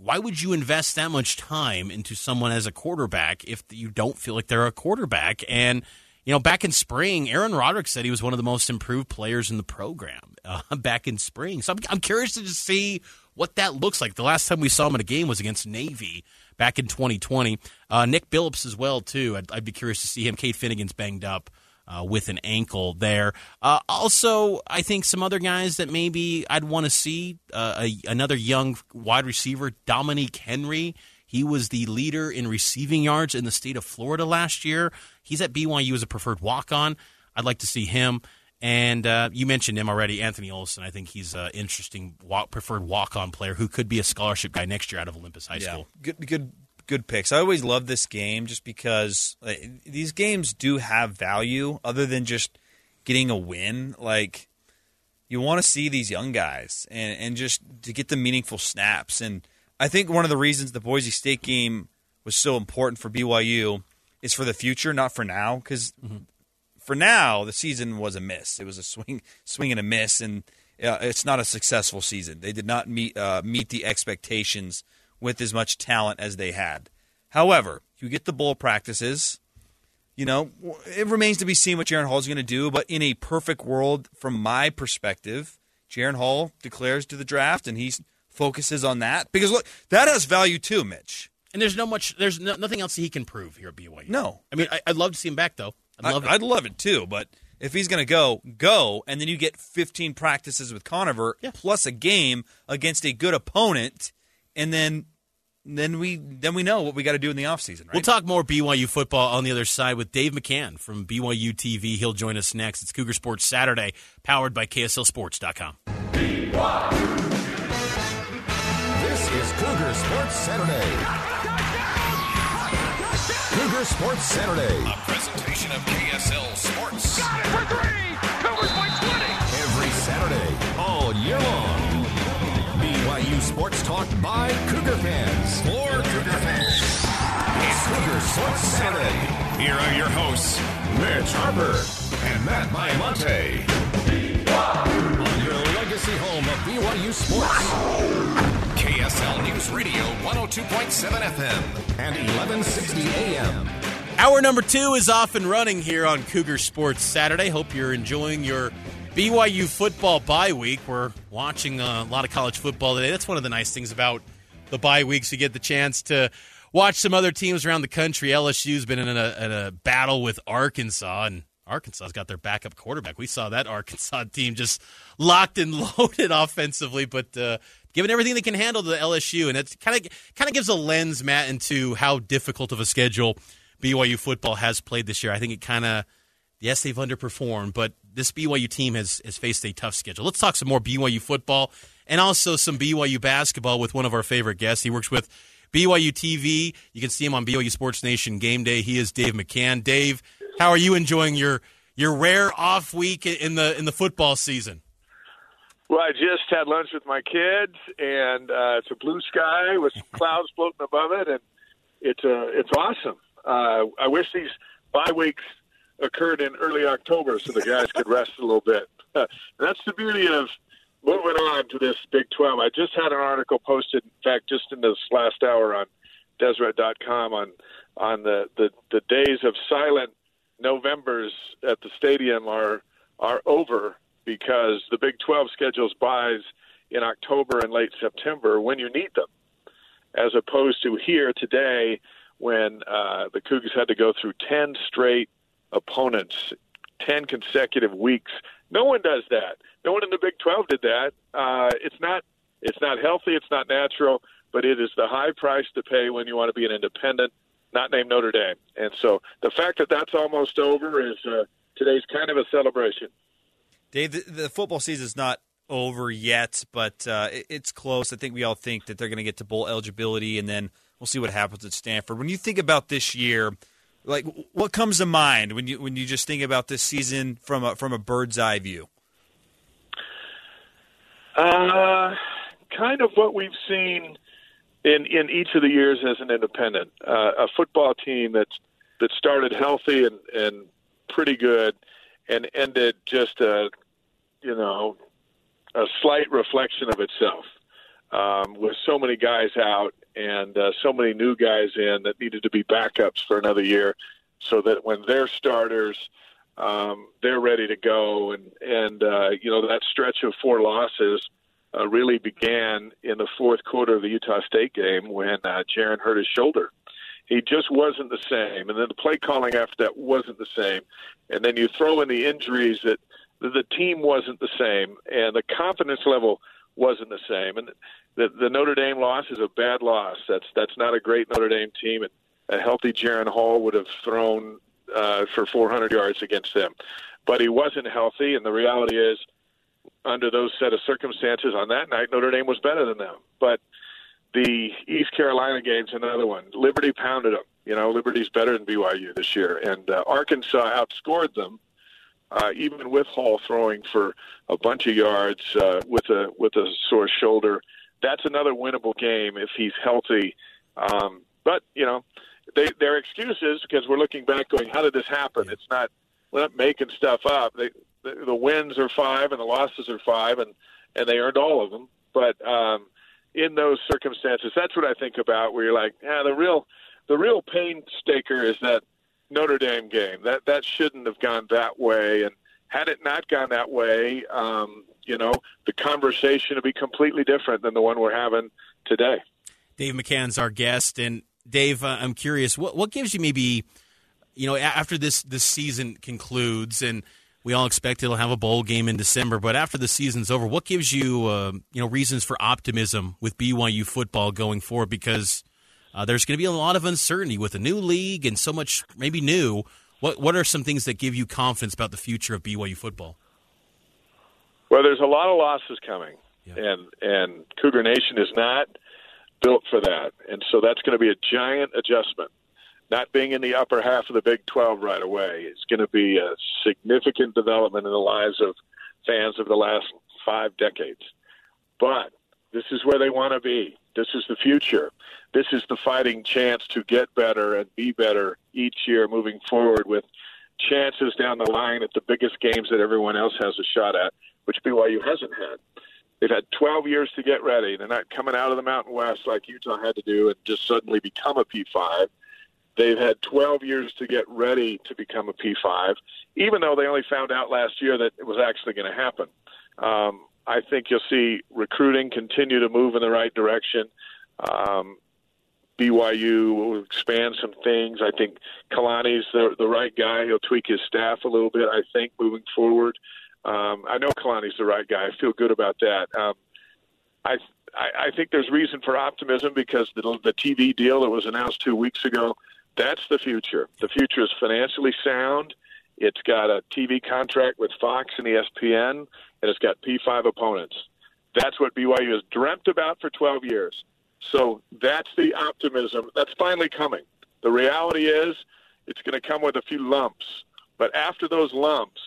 why would you invest that much time into someone as a quarterback if you don't feel like they're a quarterback? And you know, back in spring, Aaron Roderick said he was one of the most improved players in the program uh, back in spring. So I'm, I'm curious to just see what that looks like. The last time we saw him in a game was against Navy back in 2020. Uh, Nick Billups as well too. I'd, I'd, be curious to see him. Cade Fennegan's banged up uh, with an ankle there. Uh, also, I think some other guys that maybe I'd want to see uh, a, another young wide receiver, Dominique Henry. He was the leader in receiving yards in the state of Florida last year. He's at BYU as a preferred walk on. I'd like to see him. And uh, you mentioned him already, Anthony Olson. I think he's an interesting walk, preferred walk on player who could be a scholarship guy next year out of Olympus High yeah. School. Good, good good picks. I always love this game just because like, these games do have value other than just getting a win. Like you want to see these young guys and and just to get the meaningful snaps. And I think one of the reasons the Boise State game was so important for BYU is for the future, not for now. Because mm-hmm. For now, the season was a miss. It was a swing, swing and a miss, and uh, it's not a successful season. They did not meet uh, meet the expectations with as much talent as they had. However, you get the bowl practices. You know, it remains to be seen what Jaren Hall is going to do. But in a perfect world, from my perspective, Jaren Hall declares to the draft, and he focuses on that because look, that has value too, Mitch. And there's no much, there's no, nothing else he can prove here at BYU. No, I mean, I, would love to see him back though. I'd love, I, would love it too, but if he's going to go, go, and then you get 15 practices with Conover yeah. plus a game against a good opponent, and then then we then we know what we got to do in the offseason, right? We'll talk more BYU football on the other side with Dave McCann from BYU TV. He'll join us next. It's Cougar Sports Saturday, powered by KSLSports.com. BYU. This is Cougar Sports Saturday. Cougar Sports Saturday. A presentation of KSL Sports. Got it for three. Cougars by 20. Every Saturday, all year long. BYU Sports Talk by Cougar fans for Cougar fans. It's Cougar Sports Saturday. Here are your hosts, Mitch Harper and Matt Baiamonte. On your legacy home of BYU Sports. KSL News Radio 102.7 FM and 1160 AM. Hour number two is off and running here on Cougar Sports Saturday. Hope you're enjoying your BYU football bye week. We're watching a lot of college football today. That's one of the nice things about the bye weeks. You get the chance to watch some other teams around the country. LSU's been in a, in a battle with Arkansas, and Arkansas's got their backup quarterback. We saw that Arkansas team just locked and loaded offensively, but uh, given everything they can handle to LSU, and it kind of kind of gives a lens, Matt, into how difficult of a schedule BYU football has played this year. I think it kind of yes, they've underperformed, but this BYU team has has faced a tough schedule. Let's talk some more BYU football and also some BYU basketball with one of our favorite guests. He works with BYU TV. You can see him on BYU Sports Nation Game Day. He is Dave McCann. Dave, how are you enjoying your your rare off week in the in the football season? Well, I just had lunch with my kids, and uh, it's a blue sky with some clouds floating above it, and it's uh, it's awesome. Uh, I wish these bye weeks occurred in early October so the guys could rest a little bit. that's the beauty of moving on to this Big 12. I just had an article posted, in fact, just in this last hour on Deseret.com on on the, the, the days of silent Novembers at the stadium are are over because the Big 12 schedules byes in October and late September when you need them, as opposed to here today when uh, the Cougars had to go through 10 straight opponents, 10 consecutive weeks. No one does that. No one in the Big 12 did that. Uh, it's not it's not healthy. It's not natural. But it is the high price to pay when you want to be an independent, not named Notre Dame. And so the fact that that's almost over is uh, today's kind of a celebration. Dave, the, the football season is not over yet, but uh, it, it's close. I think we all think that they're going to get to bowl eligibility, and then we'll see what happens at Stanford. When you think about this year, like what comes to mind when you when you just think about this season from a from a bird's eye view? Uh, kind of what we've seen in in each of the years as an independent, uh, a football team that's that started healthy and and pretty good, and ended just a you know a slight reflection of itself um, with so many guys out and uh, so many new guys in that needed to be backups for another year, so that when they're starters, um, they're ready to go. And and uh, you know that stretch of four losses uh, really began in the fourth quarter of the Utah State game when uh, Jaren hurt his shoulder. He just wasn't the same, and then the play calling after that wasn't the same. And then you throw in the injuries that the team wasn't the same, and the confidence level wasn't the same. And the, the Notre Dame loss is a bad loss. That's that's not a great Notre Dame team. And a healthy Jaren Hall would have thrown uh, for 400 yards against them, but he wasn't healthy. And the reality is, under those set of circumstances on that night, Notre Dame was better than them. But the East Carolina game's another one. Liberty pounded them. You know, Liberty's better than BYU this year, and uh, Arkansas outscored them uh, even with Hall throwing for a bunch of yards uh, with a with a sore shoulder. That's another winnable game if he's healthy. Um, but you know, they, their excuses because we're looking back, going, "How did this happen?" It's not we're not making stuff up. They, the, the wins are five and the losses are five, and and they earned all of them. But um, in those circumstances, that's what I think about. Where you're like, yeah, the real the real pain staker is that Notre Dame game. That that shouldn't have gone that way. And had it not gone that way, um, you know, the conversation would be completely different than the one we're having today. Dave McCann's our guest, and Dave, uh, I'm curious, what what gives you maybe, you know, after this this season concludes, and we all expect it'll have a bowl game in December, but after the season's over, what gives you, uh, you know, reasons for optimism with BYU football going forward? Because uh, there's going to be a lot of uncertainty with a new league and so much maybe new. What what are some things that give you confidence about the future of BYU football? Well, there's a lot of losses coming, yeah. and and Cougar Nation is not built for that, and so that's going to be a giant adjustment. Not being in the upper half of the Big 12 right away is going to be a significant development in the lives of fans of the last five decades. But this is where they want to be. This is the future. This is the fighting chance to get better and be better each year moving forward with chances down the line at the biggest games that everyone else has a shot at, which BYU hasn't had. They've had 12 years to get ready. They're not coming out of the Mountain West like Utah had to do and just suddenly become a P5. They've had 12 years to get ready to become a P5, even though they only found out last year that it was actually going to happen. Um, I think you'll see recruiting continue to move in the right direction. Um, BYU will expand some things. I think Kalani's the the right guy. He'll tweak his staff a little bit. I think moving forward. Um, I know Kalani's the right guy. I feel good about that. Um, I, I I think there's reason for optimism because the the TV deal that was announced two weeks ago, that's the future. The future is financially sound. It's got a TV contract with Fox and ESPN, and it's got P5 opponents. That's what BYU has dreamt about for 12 years. So that's the optimism that's finally coming. The reality is it's going to come with a few lumps. But after those lumps,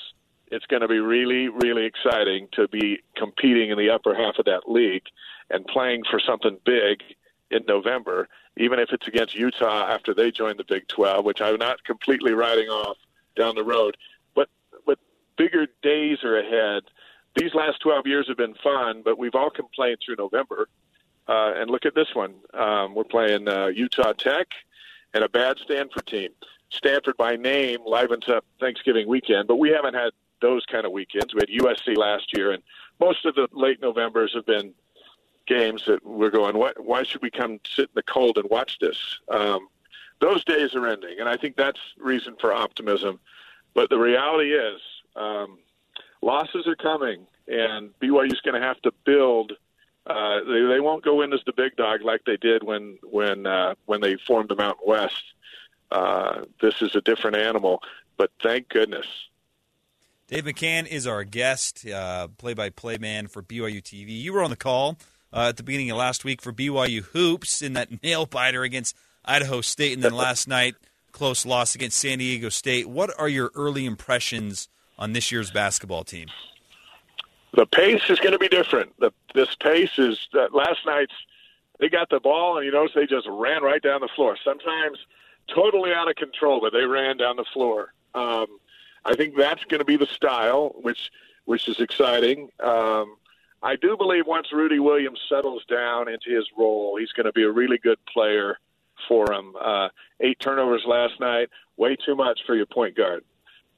it's going to be really, really exciting to be competing in the upper half of that league and playing for something big in November, even if it's against Utah after they join the Big 12, which I'm not completely writing off down the road. But but bigger days are ahead. These last 12 years have been fun, but we've all complained through November. Uh, and look at this one. Um, we're playing uh, Utah Tech and a bad Stanford team. Stanford by name livens up Thanksgiving weekend, but we haven't had those kind of weekends. We had USC last year, and most of the late Novembers have been games that we're going. Why, why should we come sit in the cold and watch this? Um, those days are ending, and I think that's reason for optimism. But the reality is, um, losses are coming, and BYU is going to have to build. Uh, they, they won't go in as the big dog like they did when when uh, when they formed the Mountain West. Uh, this is a different animal, but thank goodness. Dave McCann is our guest, uh, play-by-play man for BYU TV. You were on the call uh, at the beginning of last week for BYU hoops in that nail biter against Idaho State, and then last night close loss against San Diego State. What are your early impressions on this year's basketball team? The pace is going to be different. The, this pace is uh, last night's. They got the ball, and you notice they just ran right down the floor. Sometimes totally out of control, but they ran down the floor. Um, I think that's going to be the style, which which is exciting. Um, I do believe once Rudy Williams settles down into his role, he's going to be a really good player for him. Uh, eight turnovers last night, way too much for your point guard.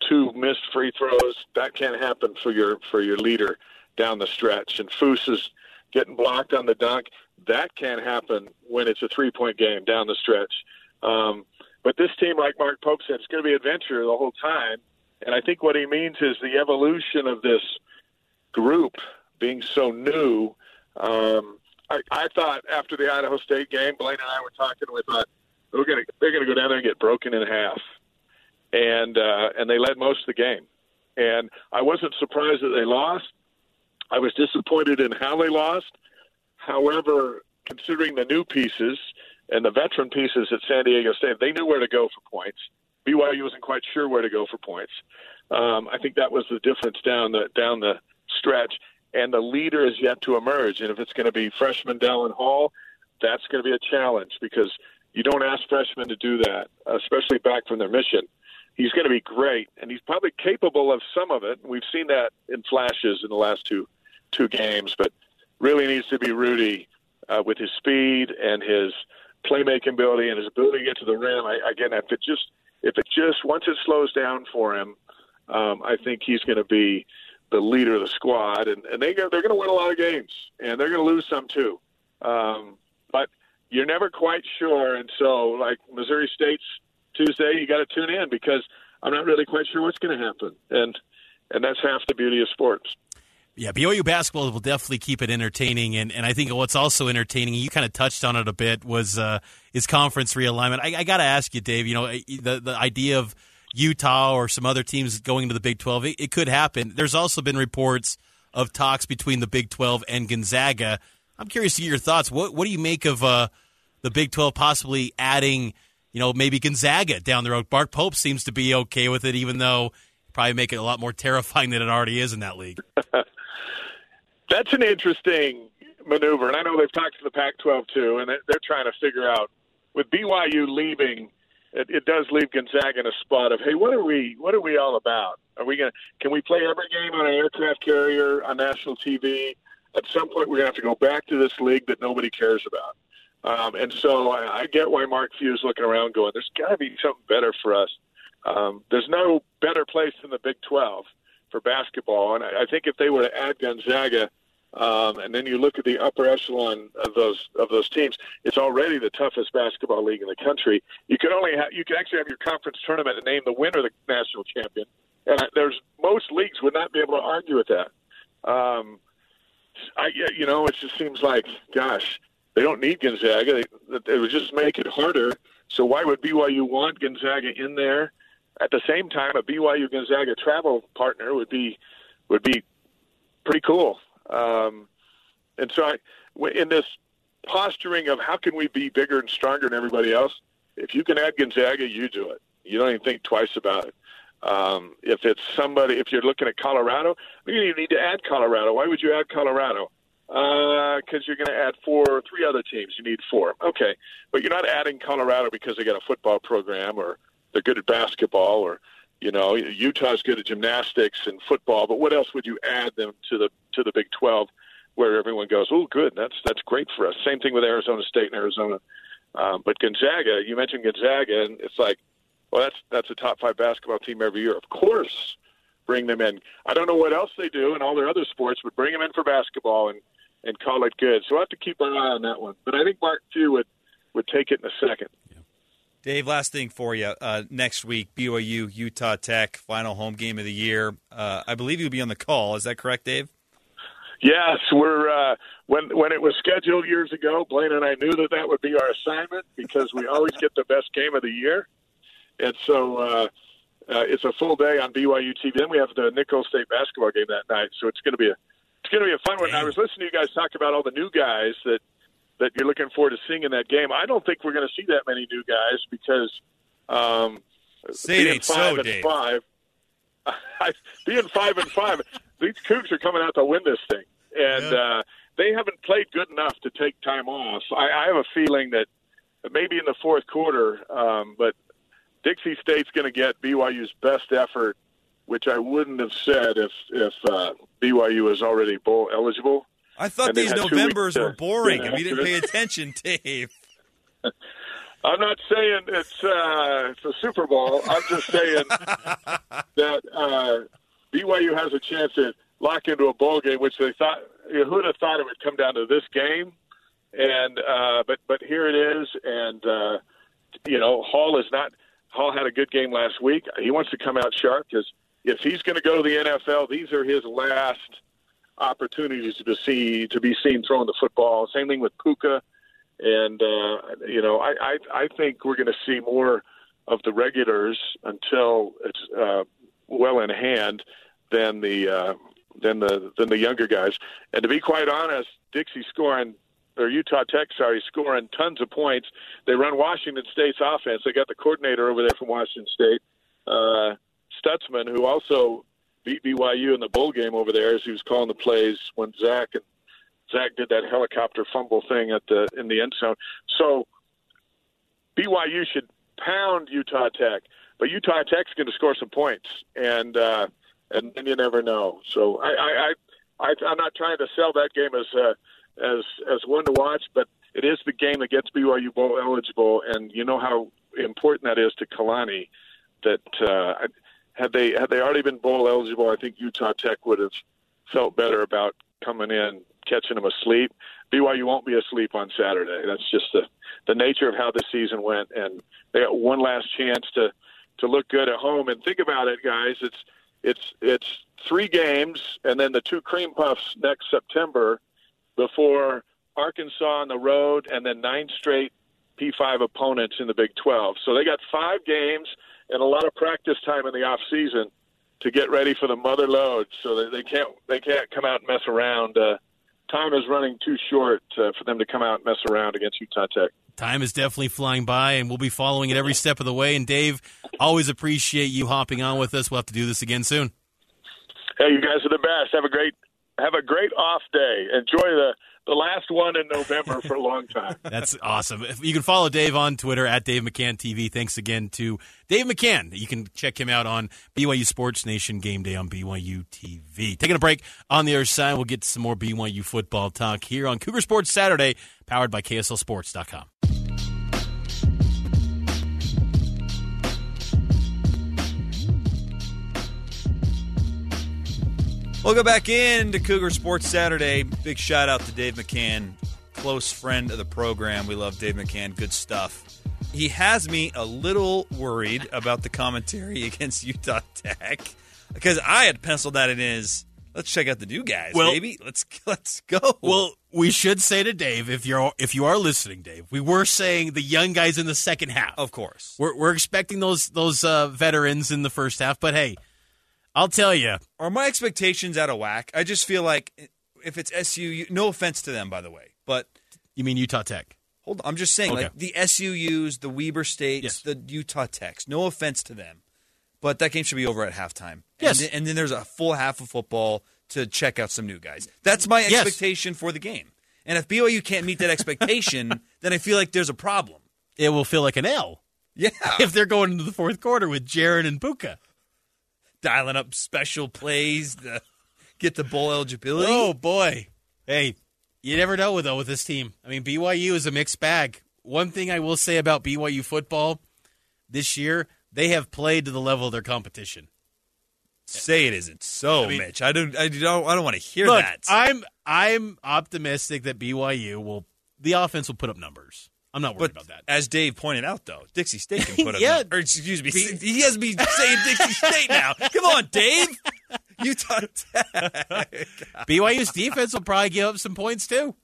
Two missed free throws, that can't happen for your for your leader down the stretch. And Foose is getting blocked on the dunk. That can't happen when it's a three point game down the stretch. Um, but this team, like Mark Pope said, it's going to be adventure the whole time. And I think what he means is the evolution of this group being so new. Um, I, I thought after the Idaho State game, Blaine and I were talking. We thought we're to they're going to go down there and get broken in half, and uh, and they led most of the game. And I wasn't surprised that they lost. I was disappointed in how they lost. However, considering the new pieces and the veteran pieces at San Diego State, they knew where to go for points. BYU wasn't quite sure where to go for points. Um, I think that was the difference down the down the stretch. And the leader is yet to emerge. And if it's going to be freshman Dallin Hall, that's going to be a challenge because you don't ask freshmen to do that, especially back from their mission. He's going to be great, and he's probably capable of some of it. We've seen that in flashes in the last two two games, but really needs to be Rudy uh, with his speed and his playmaking ability and his ability to get to the rim. I, again, if it just if it just once it slows down for him, um, I think he's going to be the leader of the squad, and, and they go, they're going to win a lot of games, and they're going to lose some too. Um, but you're never quite sure, and so like Missouri State's Tuesday, you got to tune in because I'm not really quite sure what's going to happen, and and that's half the beauty of sports. Yeah, BYU basketball will definitely keep it entertaining, and, and I think what's also entertaining, you kind of touched on it a bit, was uh, is conference realignment. I, I got to ask you, Dave. You know, the the idea of Utah or some other teams going to the Big Twelve, it, it could happen. There's also been reports of talks between the Big Twelve and Gonzaga. I'm curious to get your thoughts. What what do you make of uh, the Big Twelve possibly adding, you know, maybe Gonzaga down the road? Mark Pope seems to be okay with it, even though probably make it a lot more terrifying than it already is in that league. That's an interesting maneuver, and I know they've talked to the Pac-12 too, and they're trying to figure out with BYU leaving. It, it does leave Gonzaga in a spot of, hey, what are we? What are we all about? Are we to Can we play every game on an aircraft carrier on national TV? At some point, we're to have to go back to this league that nobody cares about. Um, and so I, I get why Mark Few is looking around, going, "There's got to be something better for us." Um, there's no better place than the Big 12 for basketball, and I, I think if they were to add Gonzaga um, and then you look at the upper echelon of those of those teams. It's already the toughest basketball league in the country. You could only have you could actually have your conference tournament and name the winner the national champion. And there's most leagues would not be able to argue with that. Um, I, you know, it just seems like, gosh, they don't need Gonzaga. They, it would just make it harder. So why would BYU want Gonzaga in there? At the same time, a BYU Gonzaga travel partner would be would be pretty cool. Um, and so, I, in this posturing of how can we be bigger and stronger than everybody else, if you can add Gonzaga, you do it. You don't even think twice about it. Um, if it's somebody, if you're looking at Colorado, you don't even need to add Colorado. Why would you add Colorado? Because uh, you're going to add four or three other teams. You need four. Okay. But you're not adding Colorado because they got a football program or they're good at basketball or, you know, Utah's good at gymnastics and football. But what else would you add them to the to the Big 12 where everyone goes, oh, good, that's that's great for us. Same thing with Arizona State and Arizona. Um, but Gonzaga, you mentioned Gonzaga, and it's like, well, that's that's a top five basketball team every year. Of course, bring them in. I don't know what else they do in all their other sports, but bring them in for basketball and and call it good. So I have to keep an eye on that one. But I think Mark too would would take it in a second. Dave, last thing for you. Uh, next week, BYU Utah Tech final home game of the year. Uh, I believe you'll be on the call. Is that correct, Dave? Yes, we're uh, when when it was scheduled years ago. Blaine and I knew that that would be our assignment because we always get the best game of the year. And so uh, uh, it's a full day on BYU TV. Then we have the Nicholls State basketball game that night, so it's going to be a it's going to be a fun one. I was listening to you guys talk about all the new guys that that you're looking forward to seeing in that game. I don't think we're going to see that many new guys because um, Say being five so, and Dave. five, being five and five, these Cougs are coming out to win this thing, and uh, they haven't played good enough to take time off. I, I have a feeling that maybe in the fourth quarter, um, but Dixie State's going to get BYU's best effort, which I wouldn't have said if if uh, BYU was already bowl eligible. I thought these Novembers were boring. If you didn't pay attention, Dave. I'm not saying it's uh, it's a Super Bowl. I'm just saying that uh, BYU has a chance to lock into a bowl game, which they thought who would have thought it would come down to this game, and uh, but but here it is, and uh, you know Hall is not Hall had a good game last week. He wants to come out sharp because if he's going to go to the NFL, these are his last opportunities to see to be seen throwing the football. Same thing with Puka, and uh, you know I, I I think we're going to see more of the regulars until it's uh, well in hand than the uh, than the than the younger guys. And to be quite honest, Dixie scoring or Utah Tech, sorry, scoring tons of points. They run Washington State's offense. They got the coordinator over there from Washington State, uh, Stutzman, who also beat BYU in the bowl game over there as he was calling the plays when Zach and Zach did that helicopter fumble thing at the in the end zone. So BYU should pound Utah Tech, but Utah Tech's going to score some points, and uh, and you never know. So I, I, I, I I'm not trying to sell that game as. Uh, as as one to watch, but it is the game that gets BYU bowl eligible, and you know how important that is to Kalani. That uh, had they had they already been bowl eligible, I think Utah Tech would have felt better about coming in, catching them asleep. BYU won't be asleep on Saturday. That's just the the nature of how the season went, and they got one last chance to to look good at home. And think about it, guys. It's it's it's three games, and then the two cream puffs next September before Arkansas on the road, and then nine straight P5 opponents in the Big 12. So they got five games and a lot of practice time in the off season to get ready for the mother load. So they, they can't they can't come out and mess around. Uh, time is running too short uh, for them to come out and mess around against Utah Tech. Time is definitely flying by, and we'll be following it every step of the way. And Dave, always appreciate you hopping on with us. We'll have to do this again soon. Hey, you guys are the best. Have a great have a great off day. Enjoy the the last one in November for a long time. That's awesome. You can follow Dave on Twitter at Dave McCann TV. Thanks again to Dave McCann. You can check him out on BYU Sports Nation Game Day on BYU TV. Taking a break on the other side, we'll get some more BYU football talk here on Cougar Sports Saturday, powered by KSLSports.com. We'll go back into Cougar Sports Saturday. Big shout out to Dave McCann, close friend of the program. We love Dave McCann. Good stuff. He has me a little worried about the commentary against Utah Tech because I had penciled that in as Let's check out the new guys, Well- baby. Let's let's go. Well, we should say to Dave, if you're if you are listening, Dave, we were saying the young guys in the second half. of course. We're we're expecting those those uh, veterans in the first half, but hey, I'll tell you, Are my expectations out of whack? I just feel like if it's SU, no offense to them, by the way, but you mean Utah Tech? hold on, I'm just saying, Okay. like the SUUs, the Weber States, Yes. the Utah Techs. No offense to them, but that game should be over at halftime. Yes. and then, and then there's a full half of football to check out some new guys. That's my Yes. expectation for the game. And if BYU can't meet that expectation, then I feel like there's a problem. It will feel like an L Yeah, if they're going into the fourth quarter with Jaren and Puka. Dialing up special plays to get the bowl eligibility. Oh boy, hey, you never know though with this team. I mean, BYU is a mixed bag. One thing I will say about BYU football this year, they have played to the level of their competition. Say it isn't so, I mean- Mitch. I don't. I don't. I don't want to hear Look, that. I'm I'm optimistic that BYU will the offense will put up numbers. I'm not worried But about that. as Dave pointed out, though, Dixie State can put up. Yeah. or excuse me, he has me saying Dixie State now. Come on, Dave. Utah Tech. BYU's defense will probably give up some points too.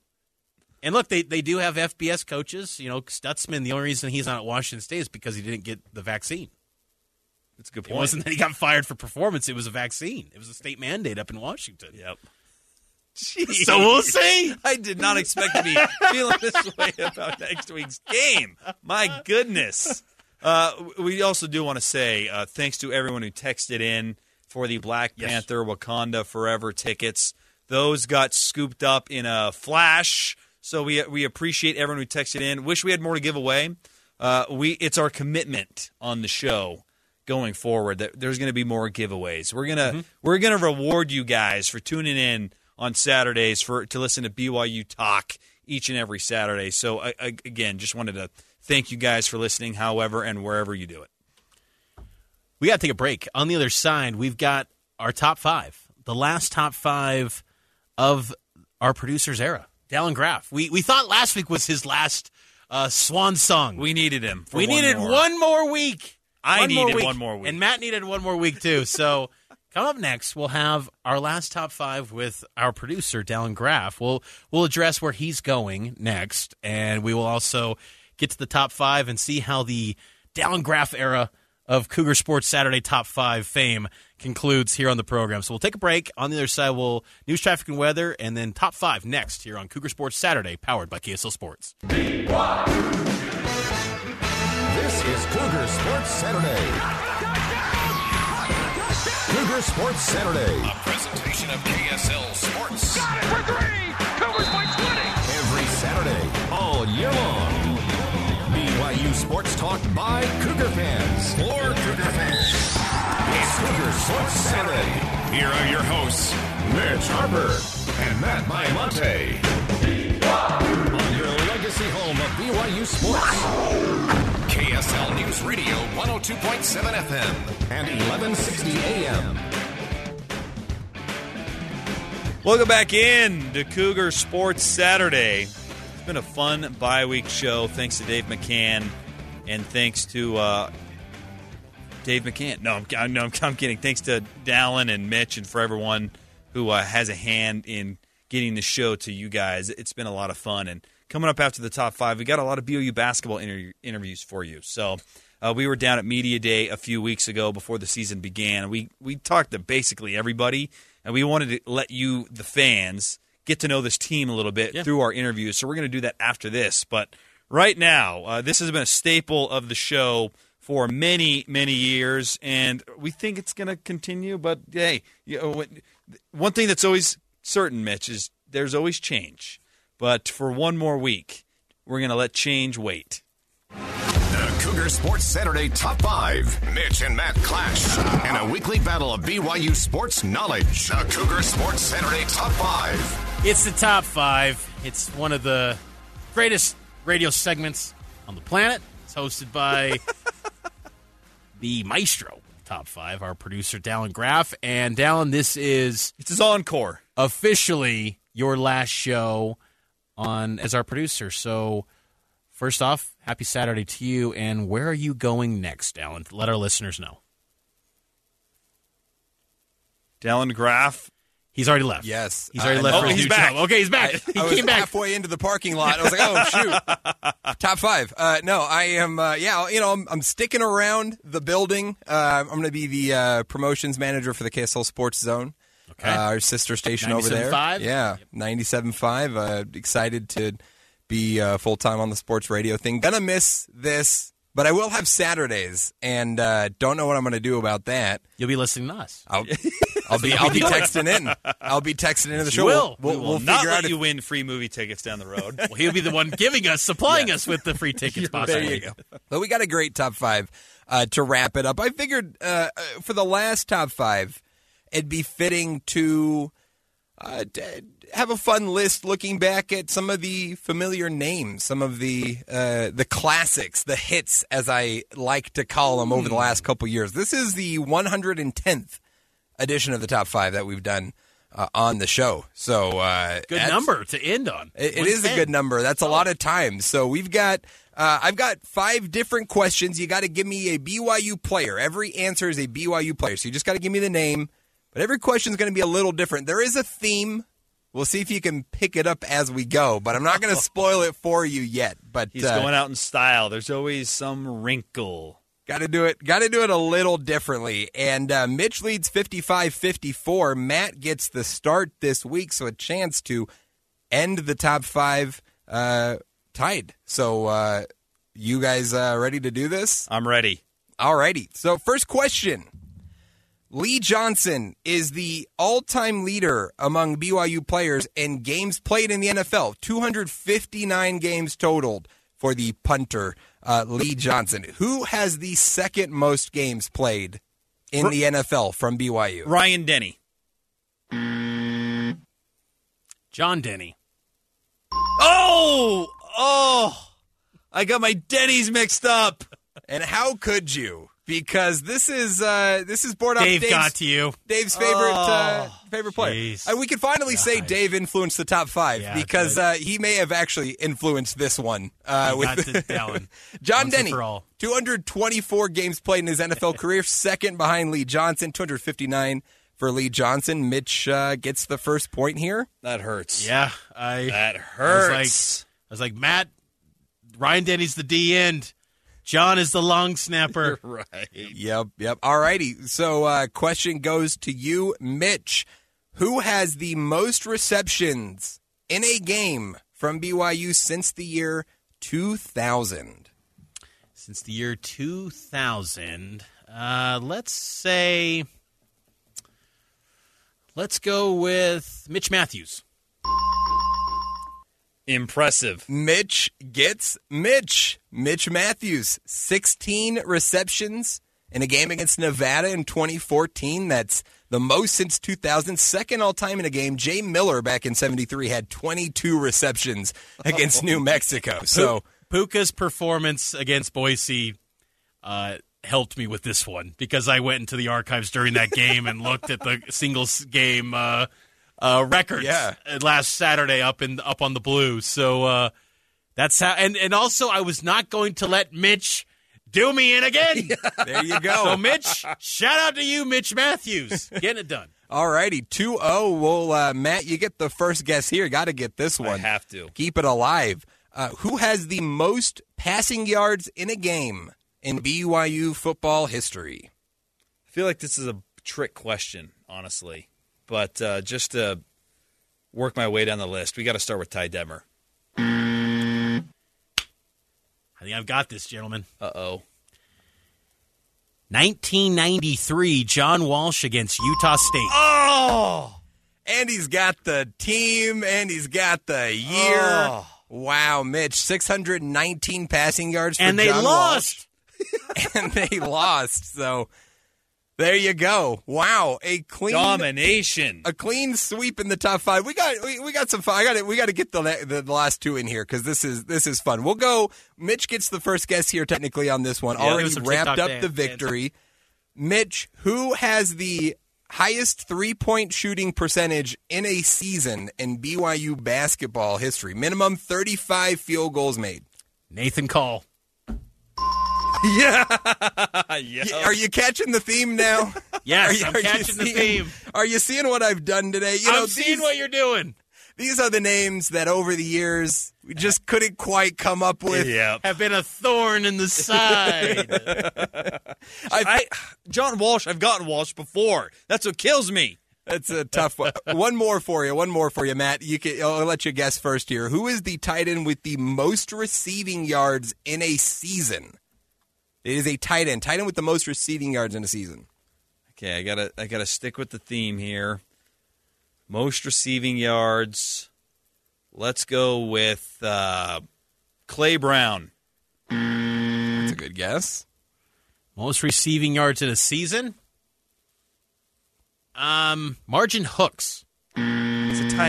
And look, they, they do have FBS coaches. You know, Stutzman. The only reason he's not at Washington State is because he didn't get the vaccine. That's a good point. It wasn't that he got fired for performance; it was a vaccine. It was a state mandate up in Washington. Yep. So we'll see. I did not expect to be feeling this way about next week's game. My goodness. Uh, we also do want to say uh, thanks to everyone who texted in for the Black Yes. Panther Wakanda Forever tickets. Those got scooped up in a flash. So we we appreciate everyone who texted in. Wish we had more to give away. Uh, we it's our commitment on the show going forward that there's going to be more giveaways. We're gonna we're gonna reward you guys for tuning in on Saturdays for to listen to BYU talk each and every Saturday. So I, I, again, just wanted to thank you guys for listening, however and wherever you do it. We got to take a break. On the other side, we've got our top five, the last top five of our producer's era, Dallin Graff. We we thought last week was his last uh, swan song. We needed him. We one needed more. one more week. I One more needed week. one more week. and Matt needed one more week too. So. Coming up next, we'll have our last top five with our producer, Dallin Graff. We'll we'll address where he's going next, and we will also get to the top five and see how the Dallin Graff era of Cougar Sports Saturday Top Five fame concludes here on the program. So we'll take a break. On the other side, we'll news, traffic, and weather, and then top five next here on Cougar Sports Saturday, powered by KSL Sports. This is Cougar Sports Saturday. Cougar Sports Saturday. A presentation of KSL Sports. Got it for three. Cougars by 20. Every Saturday, all year long. BYU Sports Talk by Cougar fans. For Cougar fans. It's Cougar Sports Saturday. Here are your hosts, Mitch Harper and Matt Baiamonte. On your legacy home of BYU Sports. KSL News Radio 102.7 FM. And 1160 AM. Welcome back in to Cougar Sports Saturday. It's been a fun bye week show. Thanks to Dave McCann, and thanks to uh, Dave McCann. No, I'm, no, I'm, I'm kidding. Thanks to Dallin and Mitch, and for everyone who uh, has a hand in getting the show to you guys. It's been a lot of fun. And coming up after the top five, we got a lot of BYU basketball inter- interviews for you. So. Uh, we were down at Media Day a few weeks ago before the season began. We we talked to basically everybody, and we wanted to let you, the fans, get to know this team a little bit through our interviews. So we're going to do that after this. But right now, uh, this has been a staple of the show for many many years, and we think it's going to continue. But hey, you know, one thing that's always certain, Mitch, is there's always change. But for one more week, we're going to let change wait. The Cougar Sports Saturday Top 5. Mitch and Matt clash. And a weekly battle of BYU sports knowledge. The Cougar Sports Saturday Top 5. It's the top five. It's one of the greatest radio segments on the planet. It's hosted by the maestro top five, our producer Dallin Graff. And Dallin, this is It's his encore. officially your last show on as our producer. So first off, happy Saturday to you. And where are you going next, Dallin? Let our listeners know. Dallin Graff. He's already left. Yes, he's already left. oh, he's back. job. Okay, he's back. I, he I was came back. halfway into the parking lot. I was like, oh shoot, top five. Uh, no, I am. Uh, yeah, you know, I'm, I'm sticking around the building. Uh, I'm going to be the uh, promotions manager for the KSL Sports Zone. Okay. Uh, our sister station over there. 97.5? Yeah, 97.5. Uh, excited to be uh, full time on the sports radio thing. Gonna miss this, but I will have Saturdays, and uh, don't know what I'm going to do about that. You'll be listening to us. I'll, I'll be I'll be texting in. I'll be texting into the show. Will. We'll, We we'll, we'll not figure let out if you win free movie tickets down the road. Well, he'll be the one giving us, supplying us with the free tickets. There Possibly. you go. Well, we got a great top five uh, to wrap it up. I figured uh, uh, for the last top five, it'd be fitting to uh, have a fun list looking back at some of the familiar names, some of the uh, the classics, the hits, as I like to call them, over the last couple years. This is the 110th edition of the top five that we've done. Uh, on the show, so uh, Good number to end on. it, it is a good number. That's a lot of time. So we've got, uh, I've got five different questions. You got to give me a BYU player. Every answer is a BYU player. So you just got to give me the name. But every question is going to be a little different. There is a theme. We'll see if you can pick it up as we go. But I'm not going to spoil it for you yet. But He's uh, going out in style. There's always some wrinkle. Got to do it. Got to do it a little differently. And uh, Mitch leads 55-54. Matt gets the start this week, so a chance to end the top five uh, tied. So, uh, you guys uh, ready to do this? I'm ready. All righty. So, first question. Lee Johnson is the all-time leader among BYU players in games played in the NFL. 259 games totaled for the punter uh, Lee Johnson. Who has the second most games played in the NFL from BYU? Ryan Denney. John Denney. Oh, oh! I got my Denney's mixed up. And how could you? Because this is uh, this is board off Dave Dave's, got to you. Dave's favorite uh, favorite player. jeez. Uh, we can finally say Dave influenced the top five Yeah, because uh, he may have actually influenced this one. Uh, with got. John Once Denney, 224 games played in his NFL career, second behind Lee Johnson, 259 for Lee Johnson. Mitch uh, gets the first point here. That hurts. Yeah, I. That I was hurts. like, I was like, Matt. Ryan Denney's the D end. John is the long snapper. right. Yep, yep. All righty. So, uh, question goes to you, Mitch. Who has the most receptions in a game from BYU since the year 2000? Since the year 2000, uh, let's say, let's go with Mitch Matthews. Impressive. Mitch gets Mitch. Mitch Matthews, 16 receptions in a game against Nevada in 2014. That's the most since 2000. Second all time in a game. Jay Miller back in 73 had 22 receptions against New Mexico. So. Puka's performance against Boise uh, helped me with this one because I went into the archives during that game and looked at the singles game uh, uh, records Yeah. last Saturday up in up on the blue. So uh, that's how. And and also, I was not going to let Mitch do me in again. There you go. So, Mitch, shout out to you, Mitch Matthews, getting it done. All righty, 2 0. Well, uh, Matt, you get the first guess here. Got to get this I one. have to. Keep it alive. Uh, who has the most passing yards in a game in BYU football history? I feel like this is a trick question, honestly. But uh, just to work my way down the list, we got to start with Ty Detmer. I think I've got this, gentlemen. Uh oh. 1993, John Walsh against Utah State. Oh! And he's got the team, and he's got the year. Oh. Wow, Mitch, 619 passing yards for and they John lost. And they lost. So there you go. Wow, a clean Domination. a clean sweep in the top five. We got we, we got some fun. I got it. We got to get the, the the last two in here because this is this is fun. We'll go. Mitch gets the first guess here technically on this one. Yeah, Already wrapped up the dance. victory. Mitch, who has the highest three point shooting percentage in a season in BYU basketball history? Minimum thirty five field goals made. Nathan Call. Yeah. yeah. Are you catching the theme now? Yes, Are I'm are catching the theme. Are you seeing what I've done today? You know, I'm seeing these- what you're doing. These are the names that over the years we just couldn't quite come up with. Have been a thorn in the side. I, John Walsh, I've gotten Walsh before. That's what kills me. That's a tough one. One more for you. One more for you, Matt. You can. I'll let you guess first here. Who is the tight end with the most receiving yards in a season? It is a tight end. Tight end with the most receiving yards in a season. Okay, I gotta I gotta stick with the theme here. Most receiving yards. Let's go with uh, Clay Brown. That's a good guess. Most receiving yards in a season? Um, Margin Hooks.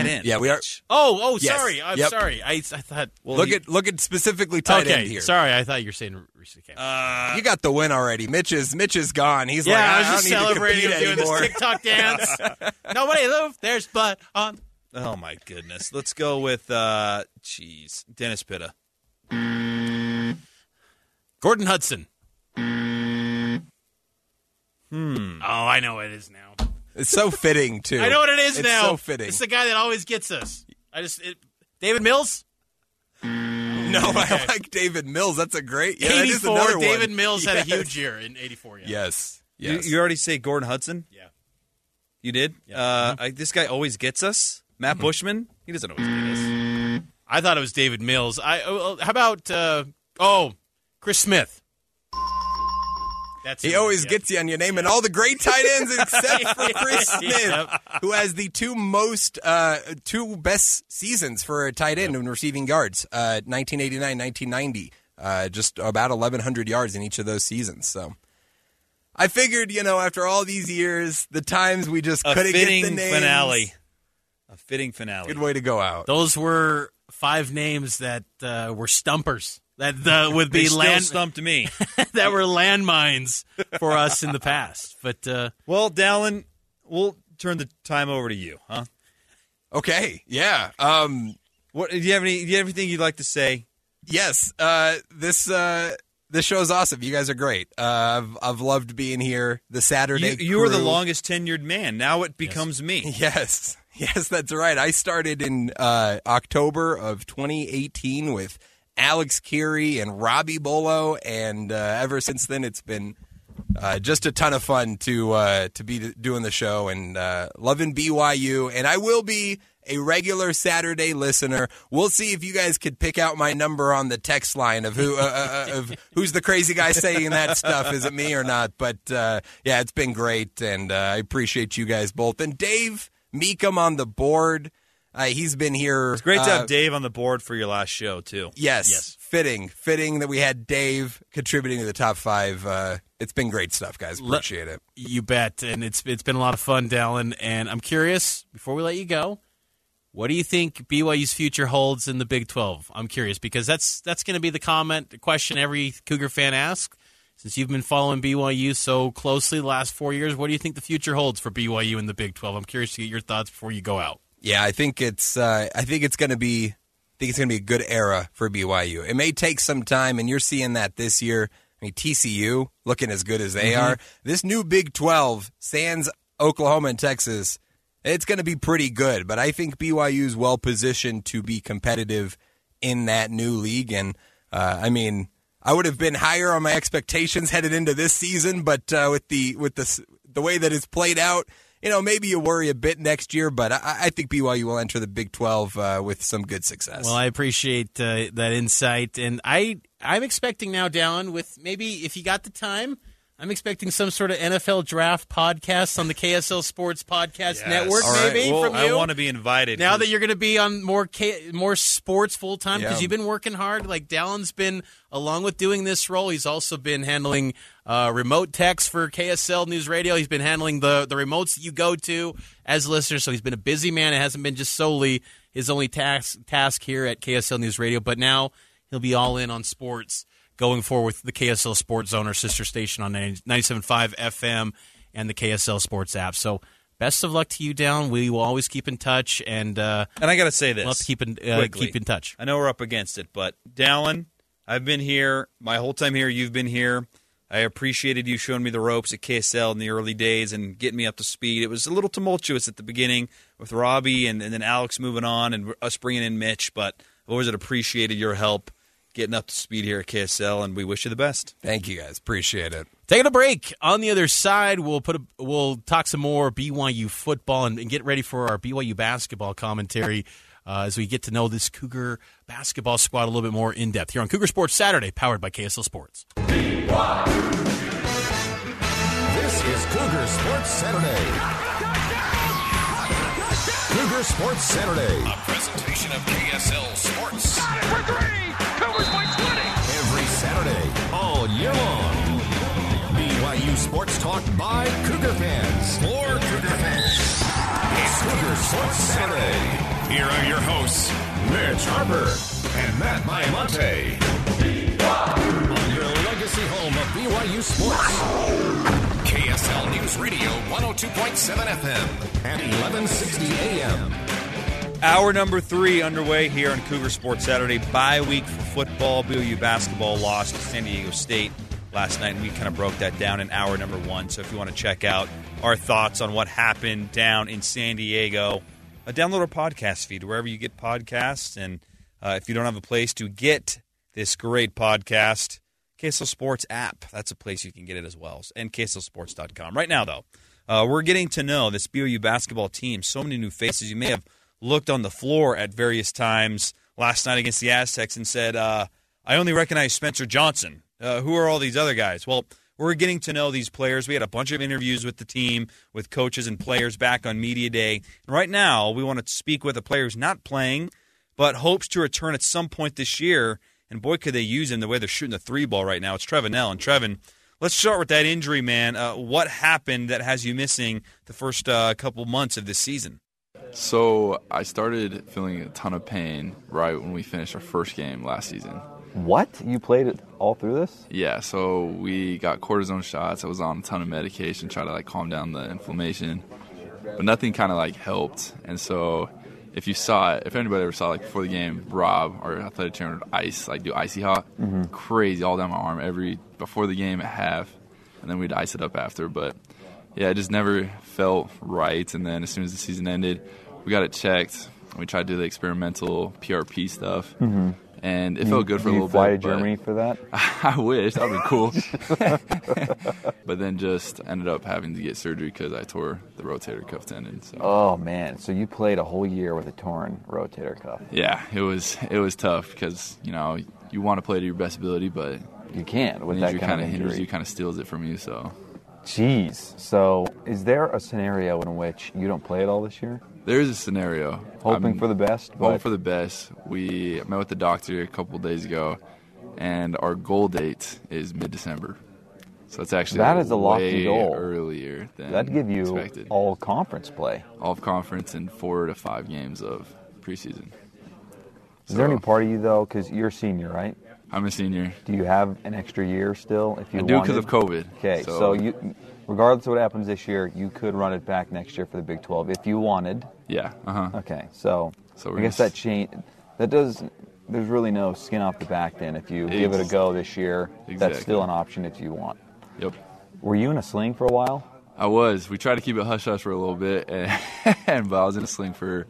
It's a tight end. Yeah, we are. Oh, oh, Yes. sorry. I'm Yep. sorry. I, I thought. Well, look he- at look at specifically tight okay, end here. sorry. I thought you were saying recently came. Uh, you got the win already. Mitch is Mitch is gone. He's yeah, like, I I, was don't just need to celebrating doing anymore. this TikTok dance. Nobody look. There's but on. Oh my goodness. Let's go with uh jeez, Dennis Pitta. Gordon Hudson. Hmm. Oh, I know what it is now. It's so fitting too. I know what it is it's now. So fitting. It's the guy that always gets us. I just it, David Mills. no, I like David Mills. That's a great. Yeah, that is 84. another one. David Mills had a huge year in '84. Yeah. Yes. You, Yes. you already say Gordon Hudson? Yeah. You did? Uh, I, this guy always gets us. Matt Bushman? He doesn't always get us. I thought it was David Mills. I oh, how about uh, oh Chris Smith? That's He always yeah. gets you on your name and all the great tight ends except for Chris Smith, Yep. who has the two most, uh, two best seasons for a tight end in receiving yards, uh, 1989, 1990, uh, just about 1,100 yards in each of those seasons. So I figured, you know, after all these years, the times we just A couldn't get the names. finale. A fitting finale. Good way to go out. Those were five names that uh, were stumpers. That uh, would be still land stumped me. that were landmines for us in the past. But uh, well, Dallin, we'll turn the time over to you, huh? Okay. Yeah. Um, What do you have any do you have anything you'd like to say? Yes, uh, this uh, this show is awesome. You guys are great. Uh, I've I've loved being here. The Saturday. You, you were the longest tenured man. Now it becomes me. Yes, yes, that's right. I started in uh, October of 2018 with Alex Kirry and Robbie Bullough, and uh, ever since then, it's been uh, just a ton of fun to uh, to be doing the show and uh, loving BYU. And I will be a regular Saturday listener. We'll see if you guys could pick out my number on the text line of who uh, uh, of who's the crazy guy saying that stuff. Is it me or not? But yeah, it's been great, and I appreciate you guys both. And Dave Meekum on the board. Uh, he's been here. It's great to uh, have Dave on the board for your last show too. Yes, Yes. fitting, fitting that we had Dave contributing to the top five. Uh, it's been great stuff, guys. Appreciate it. you bet, and it's it's been a lot of fun, Dallin. And I'm curious before we let you go. What do you think BYU's future holds in the Big 12? I'm curious because that's that's going to be the comment, the question every Cougar fan asks. Since you've been following BYU so closely the last four years, what do you think the future holds for BYU in the Big 12? I'm curious to get your thoughts before you go out. Yeah, I think it's. Uh, I think it's going to be. I think it's going to be a good era for BYU. It may take some time, and you're seeing that this year. I mean, TCU looking as good as they Mhm. are. This new Big 12, Sans Oklahoma and Texas, it's going to be pretty good. But I think BYU is well positioned to be competitive in that new league. And uh, I mean, I would have been higher on my expectations headed into this season, but uh, with the with the the way that it's played out, you know, maybe you worry a bit next year. But I, I think BYU will enter the Big 12 uh, with some good success. Well, I appreciate uh, that insight, and I I'm expecting now, Dallin, with maybe if you got the time, I'm expecting some sort of NFL draft podcast on the KSL Sports Podcast Network, All right. maybe Well, from you. I want to be invited. now that you're going to be on more K- more sports full time because Yeah. you've been working hard. Like Dallin's been, along with doing this role, he's also been handling uh, remote techs for KSL News Radio. He's been handling the the remotes that you go to as listeners. So he's been a busy man. It hasn't been just solely his only task task here at KSL News Radio, but now he'll be all in on sports going forward with the KSL Sports Zone, our sister station on 97.5 FM and the KSL Sports app. So. Best of luck to you, Dallin. We will always keep in touch, and uh, and I got to say this. We'll to keep in, uh, keep in touch. I know we're up against it, but Dallin, I've been here my whole time here. You've been here. I appreciated you showing me the ropes at KSL in the early days and getting me up to speed. It was a little tumultuous at the beginning with Robbie and, and then Alex moving on and us bringing in Mitch, but I've always appreciated your help getting up to speed here at KSL, and we wish you the best. Thank you, guys. Appreciate it. Taking a break. On the other side, we'll put a, we'll talk some more BYU football and, and get ready for our BYU basketball commentary uh, as we get to know this Cougar basketball squad a little bit more in depth here on Cougar Sports Saturday, powered by KSL Sports. BYU. This is Cougar Sports Saturday. Cougar Sports Saturday. A presentation of KSL Sports. By Cougar fans. For Cougar fans. It's Cougar Sports Saturday. Here are your hosts, Mitch Harper and Matt Baiamonte. On your legacy home of BYU Sports. KSL News Radio 102.7 FM and 1160 AM. Hour number three underway here on Cougar Sports Saturday. Bye week for football. BYU basketball lost to San Diego State last night, and we kind of broke that down in hour number one. So if you want to check out our thoughts on what happened down in San Diego, uh, download our podcast feed wherever you get podcasts. And uh, if you don't have a place to get this great podcast, KSL Sports app. That's a place you can get it as well. And KSLSports.com. Right now, though, uh, we're getting to know this BYU basketball team. So many new faces. You may have looked on the floor at various times last night against the Aztecs and said, uh, I only recognize Spencer Johnson. Uh, who are all these other guys? Well, we're getting to know these players. We had a bunch of interviews with the team, with coaches and players back on Media Day. And right now, we want to speak with a player who's not playing, but hopes to return at some point this year and boy, could they use him the way they're shooting the three ball right now. It's Trevin Knell. And Trevin, let's start with that injury, man. Uh, what happened that has you missing the first uh, couple months of this season? So I started feeling a ton of pain right when we finished our first game last season. What? You played it all through this? Yeah, so we got cortisone shots. I was on a ton of medication, try to like calm down the inflammation, but nothing kind of like helped. And so if you saw it, if anybody ever saw like before the game, Rob, our athletic trainer, would ice like do icy hot, mm-hmm. crazy all down my arm every before the game at half, and then we'd ice it up after. But yeah, it just never felt right. And then as soon as the season ended, we got it checked. We tried to do the experimental PRP stuff. Mm-hmm. And it felt good for a little fly bit. to Germany for that? I wish that would be cool. but then just ended up having to get surgery because I tore the rotator cuff tendon. So. Oh man! So you played a whole year with a torn rotator cuff? Yeah, it was it was tough because you know you want to play to your best ability, but you can't with that kind of injury. You kind of steals it from you. So. Jeez. So is there a scenario in which you don't play at all this year? There is a scenario. Hoping I'm, for the best. Hoping for the best. We met with the doctor a couple days ago, and our goal date is mid-December. So it's actually that is a lofty goal. Earlier than that'd give you expected. all conference play. All conference and four to five games of preseason. Is so, there any part of you though? Because you're a senior, right? I'm a senior. Do you have an extra year still? If you I do because of COVID. Okay, so, so you regardless of what happens this year, you could run it back next year for the Big 12 if you wanted. Yeah. Uh huh. Okay. So, so we're. I guess that change that does. There's really no skin off the back then. If you Ex- give it a go this year, exactly. that's still an option if you want. Yep. Were you in a sling for a while? I was. We tried to keep it hush hush for a little bit, and, and but I was in a sling for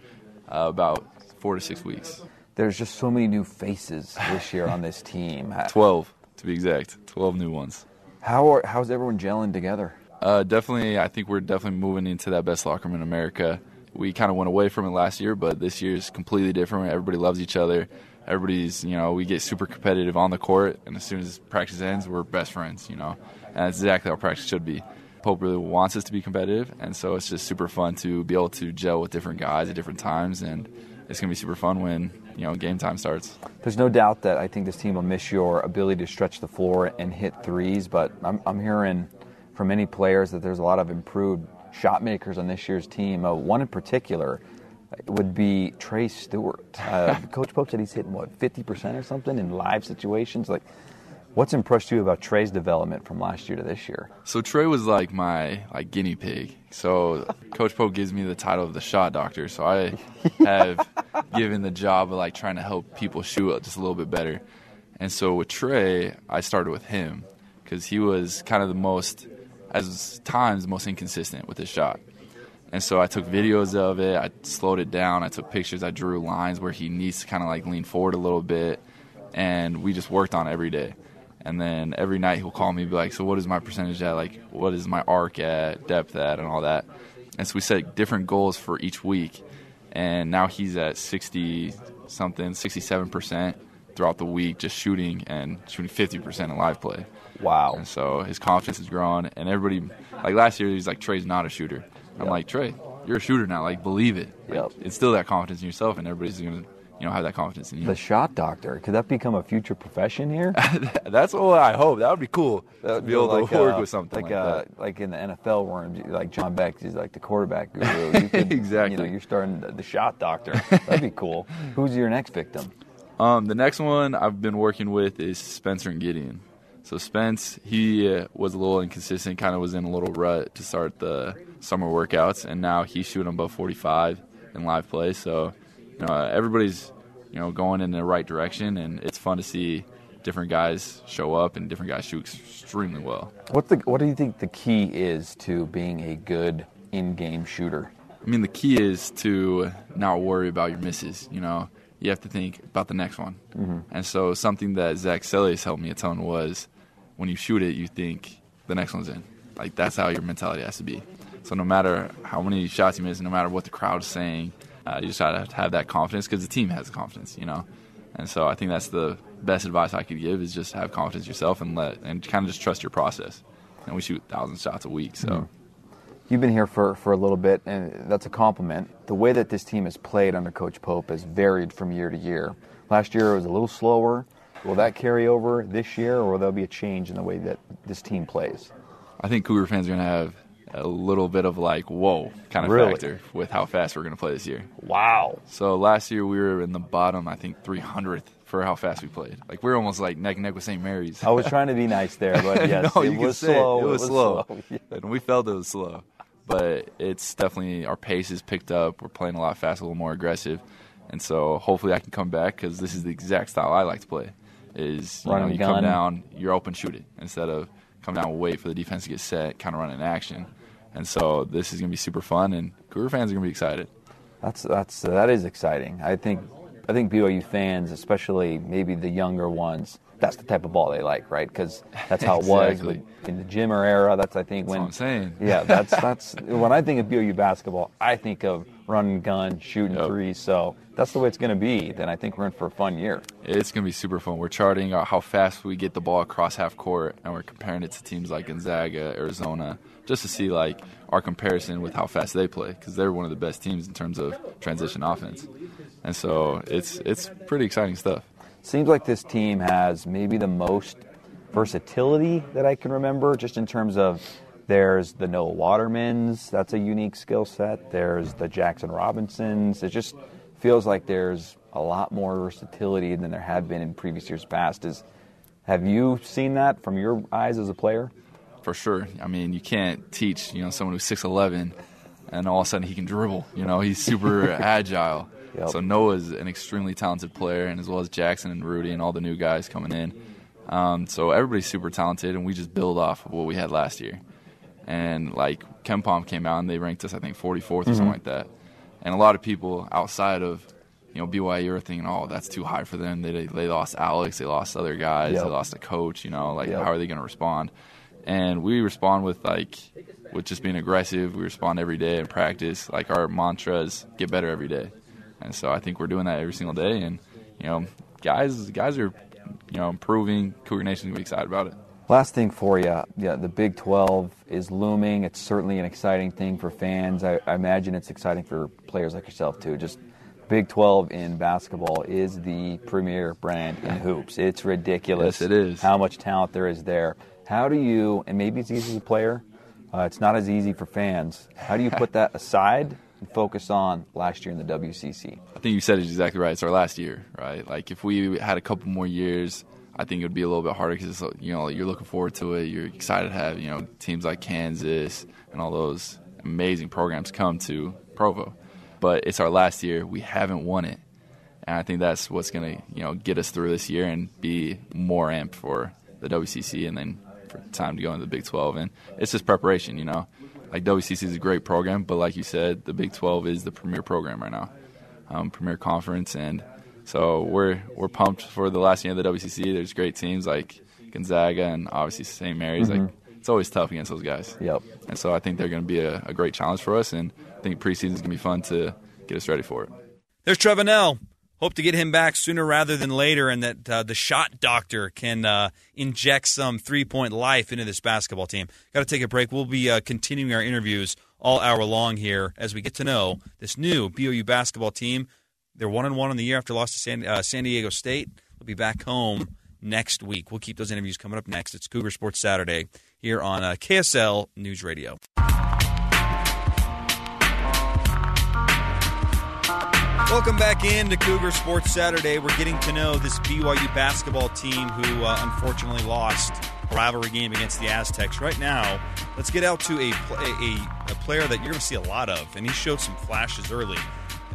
uh, about four to six weeks. There's just so many new faces this year on this team. Twelve, to be exact. Twelve new ones. How are, how's everyone gelling together? Uh, definitely, I think we're definitely moving into that best locker room in America. We kind of went away from it last year, but this year is completely different. Everybody loves each other. Everybody's, you know, we get super competitive on the court, and as soon as practice ends, we're best friends, you know. And that's exactly how practice should be. Pope really wants us to be competitive, and so it's just super fun to be able to gel with different guys at different times, and it's going to be super fun when you know game time starts. There's no doubt that I think this team will miss your ability to stretch the floor and hit threes, but I'm, I'm hearing from many players that there's a lot of improved shot makers on this year's team. Uh, one in particular would be Trey Stewart. Uh, Coach Pope said he's hitting what 50% or something in live situations. Like, what's impressed you about Trey's development from last year to this year? So Trey was like my like guinea pig. So Coach Pope gives me the title of the shot doctor. So I have given the job of like trying to help people shoot just a little bit better. And so with Trey, I started with him because he was kind of the most, as times, most inconsistent with his shot. And so I took videos of it. I slowed it down. I took pictures. I drew lines where he needs to kind of like lean forward a little bit, and we just worked on it every day. And then every night he'll call me, and be like, "So what is my percentage at? Like, what is my arc at, depth at, and all that." And so we set different goals for each week. And now he's at 60 something, 67 percent throughout the week, just shooting and shooting 50 percent in live play. Wow! And so his confidence is growing, and everybody like last year he's like Trey's not a shooter. I'm like Trey, you're a shooter now. Like believe it. Like, Yep. It's still that confidence in yourself, and everybody's gonna you know have that confidence in you. The shot doctor could that become a future profession here? That's what I hope. That would be cool That would be able like, to work uh, with something like like, uh, like in the NFL, where like John Beck is like the quarterback guru. You could, Exactly. You know, you're starting the, the shot doctor. That'd be cool. Who's your next victim? Um, the next one I've been working with is Spencer and Gideon. So Spence, he uh, was a little inconsistent, kind of was in a little rut to start the summer workouts, and now he's shooting above 45 in live play. So, you know, everybody's you know going in the right direction, and it's fun to see different guys show up and different guys shoot extremely well. What's the what do you think the key is to being a good in-game shooter? I mean, the key is to not worry about your misses. You know, you have to think about the next one. Mhm. And so, something that Zac Seljaas helped me a ton was when you shoot it, you think the next one's in. Like that's how your mentality has to be. So no matter how many shots you miss, no matter what the crowd's saying, uh, you just gotta have that confidence because the team has confidence, you know. And so I think that's the best advice I could give is just have confidence yourself and let and kind of just trust your process. And we shoot thousand shots a week, so. Mhm. You've been here for, for a little bit, and that's a compliment. The way that this team has played under Coach Pope has varied from year to year. Last year it was a little slower. Will that carry over this year, or will there be a change in the way that this team plays? I think Cougar fans are going to have a little bit of like, whoa, kind of Really? factor with how fast we're going to play this year. Wow. So last year we were in the bottom, I think 300th for how fast we played. Like we are almost like neck and neck with St. Mary's. I was trying to be nice there, but yes, no, it was slow. It, It was, was slow, slow, yeah. and we felt it was slow. But it's definitely our pace is picked up. We're playing a lot faster, a little more aggressive, and so hopefully I can come back because this is the exact style I like to play. Is you know you come down, you're open, shoot it instead of come down, and wait for the defense to get set, kind of run in action. And so this is gonna be super fun, and Cougar fans are gonna be excited. That's that's that is exciting. I think I think BYU fans, especially maybe the younger ones, that's the type of ball they like, right? Because that's how it was Exactly. in the Jimmer era. That's I think That's when what I'm saying. Yeah, that's that's when I think of BYU basketball, I think of run and gun, shooting threes. So that's the way it's going to be. Then I think we're in for a fun year. It's going to be super fun. We're charting out how fast we get the ball across half court, and we're comparing it to teams like Gonzaga, Arizona, just to see like our comparison with how fast they play, because they're one of the best teams in terms of transition offense. And so it's it's pretty exciting stuff. Seems like this team has maybe the most versatility that I can remember, just in terms of there's the Noah Watermans, that's a unique skill set. There's the Jackson Robinsons. It just feels like there's a lot more versatility than there have been in previous years past. Is have you seen that from your eyes as a player? For sure. I mean, you can't teach you know someone who's six eleven, and all of a sudden he can dribble. You know, he's super agile. Yep. So Noah's an extremely talented player, and as well as Jackson and Rudy and all the new guys coming in. Um, so everybody's super talented, and we just build off of what we had last year. And like KenPom came out, and they ranked us, I think, 44th or something Mhm. like that. And a lot of people outside of you know BYU are thinking, oh, that's too high for them. They they lost Alex, they lost other guys, Yep. they lost a coach. You know, like Yep. how are they going to respond? And we respond with like with just being aggressive. We respond every day in practice. Like our mantras, get better every day. And so I think we're doing that every single day. And you know, guys guys are you know improving. Cougar Nation's gonna be excited about it. Last thing for you, yeah, the Big 12 is looming. It's certainly an exciting thing for fans. I, I imagine it's exciting for players like yourself too. Just Big 12 in basketball is the premier brand in hoops. It's ridiculous. Yes, it is. How much talent there is there. How do you? And maybe it's easy as a player. Uh, it's not as easy for fans. How do you put that aside and focus on last year in the WCC? I think you said it exactly right. It's our last year, right? Like if we had a couple more years, I think it would be a little bit harder because you know you're looking forward to it. You're excited to have you know teams like Kansas and all those amazing programs come to Provo. But it's our last year. We haven't won it, and I think that's what's gonna you know get us through this year and be more amped for the WCC and then for time to go into the Big 12, and it's just preparation. You know, like WCC is a great program, but like you said, the Big 12 is the premier program right now, um, premier conference, and so we're we're pumped for the last year of the WCC. There's great teams like Gonzaga and obviously St. Mary's. Mm-hmm. Like it's always tough against those guys. Yep. And so I think they're going to be a, a, great challenge for us, and I think preseason is going to be fun to get us ready for it. There's Trevin Knell. Hope to get him back sooner rather than later, and that uh, the shot doctor can uh, inject some three point life into this basketball team. Got to take a break. We'll be uh, continuing our interviews all hour long here as we get to know this new BYU basketball team. They're one and one in the year after loss to San, uh, San Diego State. They'll be back home next week. We'll keep those interviews coming up next. It's Cougar Sports Saturday here on uh, KSL News Radio. Welcome back in to Cougar Sports Saturday. We're getting to know this BYU basketball team who uh, unfortunately lost a rivalry game against the Aztecs. Right now, let's get out to a, a, a player that you're going to see a lot of, and he showed some flashes early.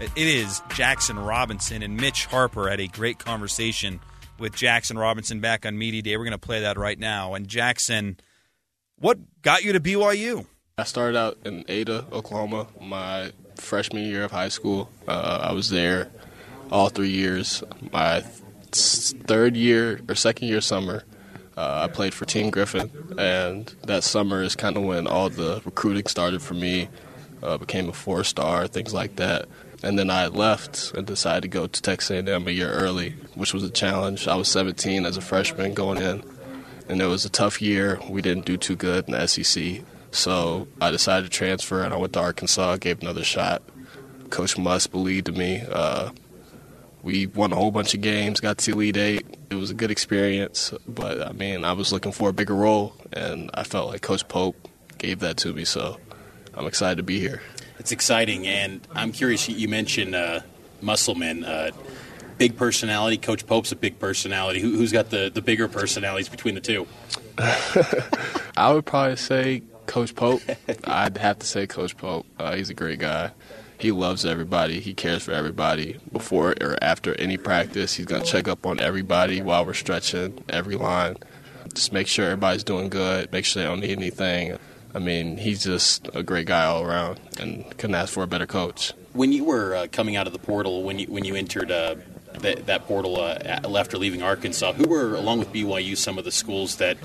It is Jackson Robinson, and Mitch Harper had a great conversation with Jackson Robinson back on Media Day. We're going to play that right now. And Jackson, what got you to BYU? I started out in Ada, Oklahoma, my freshman year of high school. Uh, I was there all three years. My third year or second year summer, uh, I played for Team Griffin, and that summer is kind of when all the recruiting started for me. Uh, became a four star, things like that. And then I left and decided to go to Texas A&M a year early, which was a challenge. I was 17 as a freshman going in, and it was a tough year. We didn't do too good in the SEC, so I decided to transfer, and I went to Arkansas, gave another shot. Coach Muss believed in me. Uh, we won a whole bunch of games, got to Elite Eight. It was a good experience, but I mean, I was looking for a bigger role, and I felt like Coach Pope gave that to me, so I'm excited to be here. It's exciting, and I'm curious. You mentioned uh, Musselman, uh, big personality. Coach Pope's a big personality. Who, has got the, the bigger personalities between the two? I would probably say Coach Pope. I'd have to say Coach Pope. Uh, he's a great guy. He loves everybody. He cares for everybody. Before or after any practice, he's to check up on everybody while we're stretching every line. Just make sure everybody's doing good. Make sure they don't need anything. I mean, he's just a great guy all around, and couldn't ask for a better coach. When you were uh, coming out of the portal, when you when you entered uh, that, that portal uh, left or leaving Arkansas, who were along with BYU some of the schools that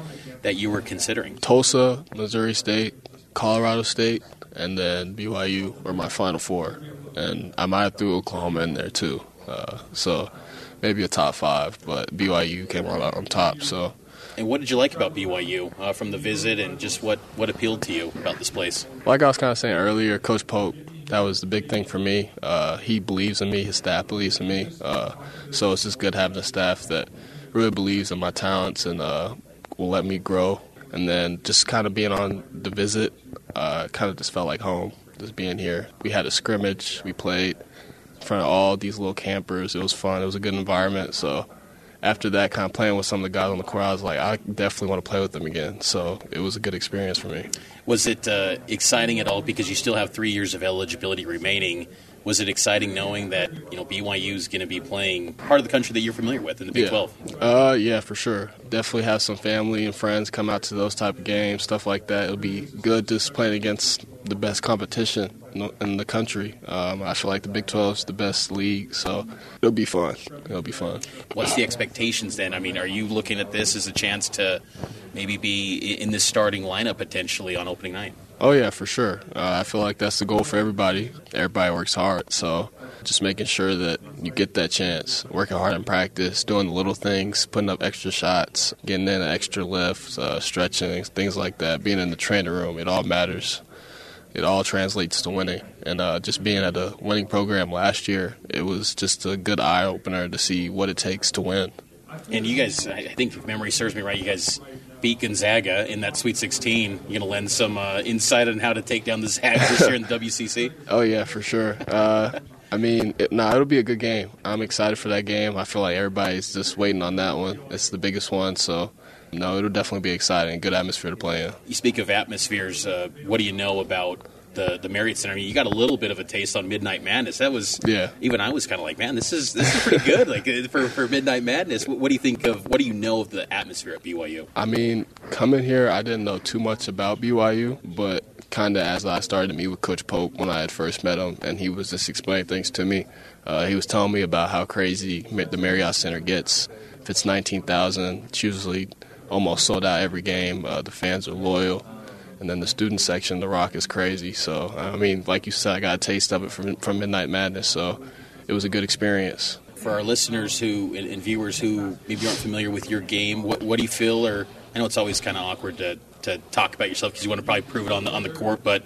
that you were considering? Tulsa, Missouri State, Colorado State, and then BYU were my final four, and I might have threw Oklahoma in there too. Uh, so maybe a top five, but BYU came out on top. So and what did you like about BYU uh, from the visit, and just what, what appealed to you about this place? Like I was kind of saying earlier, Coach Pope, that was the big thing for me. Uh, he believes in me, his staff believes in me. Uh, so it's just good having a staff that really believes in my talents and uh, will let me grow. And then just kind of being on the visit, uh, kind of just felt like home, just being here. We had a scrimmage, we played in front of all these little campers. It was fun, it was a good environment. So after that, kind of playing with some of the guys on the court, I was like, I definitely want to play with them again. So it was a good experience for me. Was it uh, exciting at all because you still have three years of eligibility remaining? Was it exciting knowing that you know BYU is going to be playing part of the country that you're familiar with in the Big yeah. 12? Uh, yeah, for sure. Definitely have some family and friends come out to those type of games, stuff like that. It'll be good just playing against the best competition in the country. Um, I feel like the Big 12 is the best league, so it'll be fun. It'll be fun. What's the expectations then? I mean, are you looking at this as a chance to maybe be in the starting lineup potentially on opening night? Oh yeah, for sure. Uh, I feel like that's the goal for everybody. Everybody works hard, so just making sure that you get that chance, working hard in practice, doing the little things, putting up extra shots, getting in an extra lift, uh, stretching, things like that. Being in the training room, it all matters it all translates to winning. And uh, just being at a winning program last year, it was just a good eye opener to see what it takes to win. And you guys, I think if memory serves me right, you guys beat Gonzaga in that Sweet 16. You're going to lend some uh, insight on how to take down the Zags this year in the WCC? Oh, yeah, for sure. Uh, I mean, it, nah, it'll be a good game. I'm excited for that game. I feel like everybody's just waiting on that one. It's the biggest one, so no, it'll definitely be exciting. Good atmosphere to play in. You speak of atmospheres. Uh, what do you know about the the Marriott Center? I mean, you got a little bit of a taste on Midnight Madness. That was yeah. Even I was kind of like, man, this is this is pretty good. like uh, for for Midnight Madness, what, what, do you think of? What do you know of the atmosphere at BYU? I mean, Coming here, I didn't know too much about BYU, but kind of as I started to meet with Coach Pope when I had first met him, and he was just explaining things to me. Uh, he was telling me about how crazy the Marriott Center gets. If it's 19,000, it's usually almost sold out every game. Uh, the fans are loyal. And then the student section, the rock is crazy. So, I mean, like you said, I got a taste of it from, from Midnight Madness. So it was a good experience. For our listeners who and, and viewers who maybe aren't familiar with your game, what, what do you feel? Or I know it's always kind of awkward to, to talk about yourself because you want to probably prove it on the, on the court, but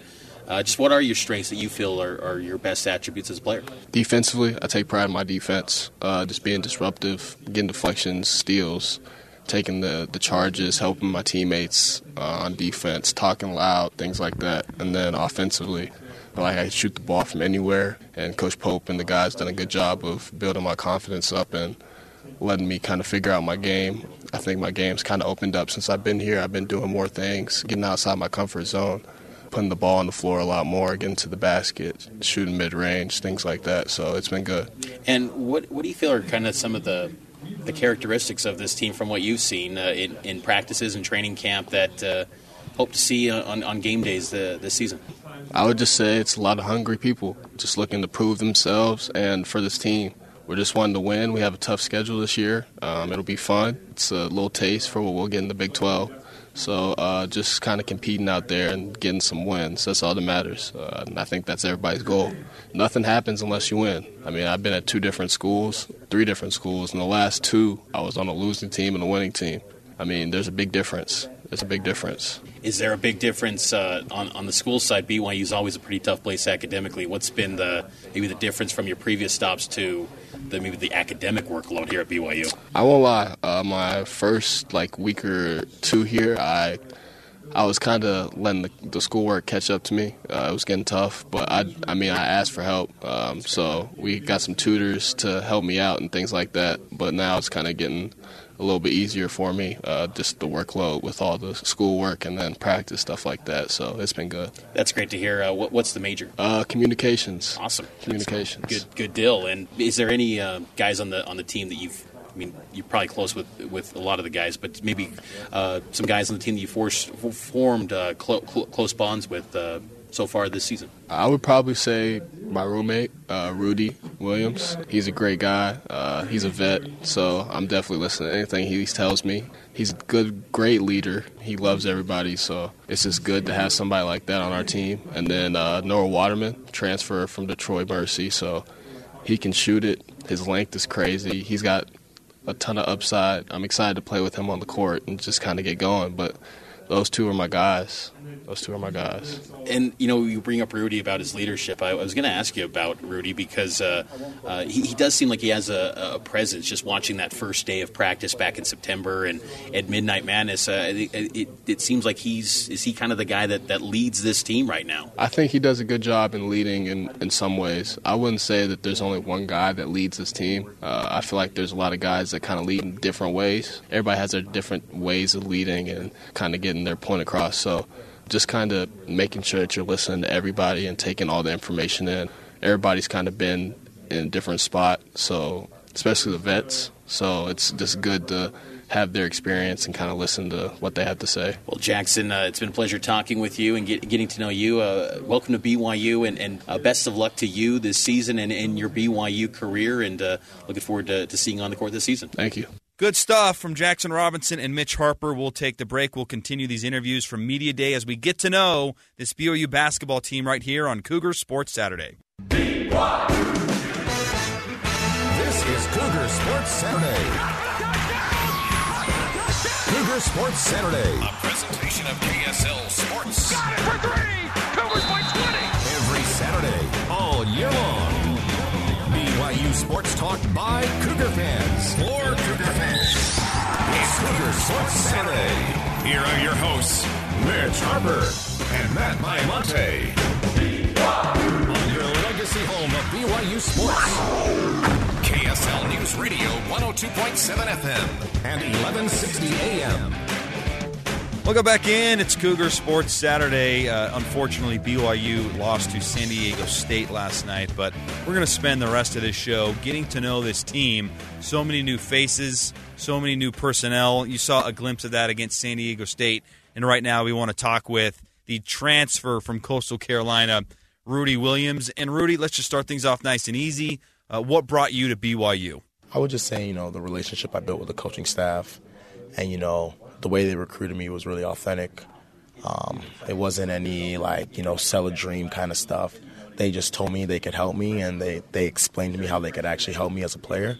uh, just what are your strengths that you feel are, are, your best attributes as a player? Defensively, I take pride in my defense, uh, just being disruptive, getting deflections, steals taking the, the charges, helping my teammates uh, on defense, talking loud, things like that. And then offensively, like I shoot the ball from anywhere. And Coach Pope and the guys done a good job of building my confidence up and letting me kind of figure out my game. I think my game's kind of opened up since I've been here. I've been doing more things, getting outside my comfort zone, putting the ball on the floor a lot more, getting to the basket, shooting mid range, things like that. So it's been good. And what what do you feel are kind of some of the the characteristics of this team from what you've seen uh, in, in, practices and training camp that uh, hope to see on, on game days the, this season? I would just say it's a lot of hungry people just looking to prove themselves and for this team. We're just wanting to win. We have a tough schedule this year. Um, it'll be fun. It's a little taste for what we'll get in the Big 12. So uh, just kind of competing out there and getting some wins. That's all that matters. Uh, I think that's everybody's goal. Nothing happens unless you win. I mean, I've been at two different schools, three different schools. In the last two, I was on a losing team and a winning team. I mean, there's a big difference. There's a big difference. Is there a big difference uh, on on the school side? BYU is always a pretty tough place academically. What's been the maybe the difference from your previous stops to the maybe the academic workload here at BYU? I won't lie. Uh, my first like week or two here, I I was kind of letting the, the, schoolwork catch up to me. Uh, it was getting tough, but I, I mean, I asked for help. Um, so we got some tutors to help me out and things like that. But now it's kind of getting a little bit easier for me, uh, just the workload with all the schoolwork and then practice stuff like that. So it's been good. That's great to hear. Uh, what, what's the major? Uh, communications. Awesome. Communications. Good, good deal. And is there any uh, guys on the on the team that you've I mean, you're probably close with with a lot of the guys, but maybe uh, some guys on the team that you forced, formed uh, clo- cl- close bonds with uh, so far this season? I would probably say my roommate, uh, Rudy Williams. He's a great guy. Uh, he's a vet, so I'm definitely listening to anything he tells me. He's a good, great leader. He loves everybody, so it's just good to have somebody like that on our team. And then uh, Noah Waterman, transfer from Detroit Mercy, so he can shoot it. His length is crazy. He's got a ton of upside. I'm excited to play with him on the court and just kind of get going. But those two are my guys. Those two are my guys. And you know, you bring up Rudy about his leadership. I, I was going to ask you about Rudy because uh, uh, he, he, does seem like he has a, a, presence. Just watching that first day of practice back in September and at Midnight Madness, uh, it, it, it, seems like he's is he kind of the guy that, that leads this team right now. I think he does a good job in leading in, in some ways. I wouldn't say that there's only one guy that leads this team. Uh, I feel like there's a lot of guys that kind of lead in different ways. Everybody has their different ways of leading and kind of getting their point across. So just kind of making sure that you're listening to everybody and taking all the information in. Everybody's kind of been in a different spot, so especially the vets. So it's just good to have their experience and kind of listen to what they have to say. Well, Jackson, uh, it's been a pleasure talking with you and get, getting to know you. Uh, welcome to BYU, and, and uh, best of luck to you this season and in your BYU career. And uh, looking forward to, to seeing you on the court this season. Thank you. Good stuff from Jackson Robinson and Mitch Harper. We'll take the break. We'll continue these interviews from Media Day as we get to know this BYU basketball team right here on Cougar Sports Saturday. BYU. This is Cougar Sports Saturday. Cougar Sports Saturday. A presentation of KSL Sports. Got it for three. Cougars by 20. Every Saturday, all year long. Sports Talk by Cougar fans for Cougar fans. It's Cougar Sports Saturday. Here are your hosts, Mitch Harper and Matt Baiamonte. On your legacy home of BYU Sports. KSL News Radio 102.7 FM and 1160 AM. Welcome back in. It's Cougar Sports Saturday. Uh, unfortunately, BYU lost to San Diego State last night, but we're going to spend the rest of this show getting to know this team. So many new faces, so many new personnel. You saw a glimpse of that against San Diego State. And right now, we want to talk with the transfer from Coastal Carolina, Rudy Williams. And Rudy, let's just start things off nice and easy. Uh, what brought you to BYU? I would just say, you know, the relationship I built with the coaching staff and, you know, the way they recruited me was really authentic. Um, it wasn't any like you know sell a dream kind of stuff. They just told me they could help me, and they they explained to me how they could actually help me as a player.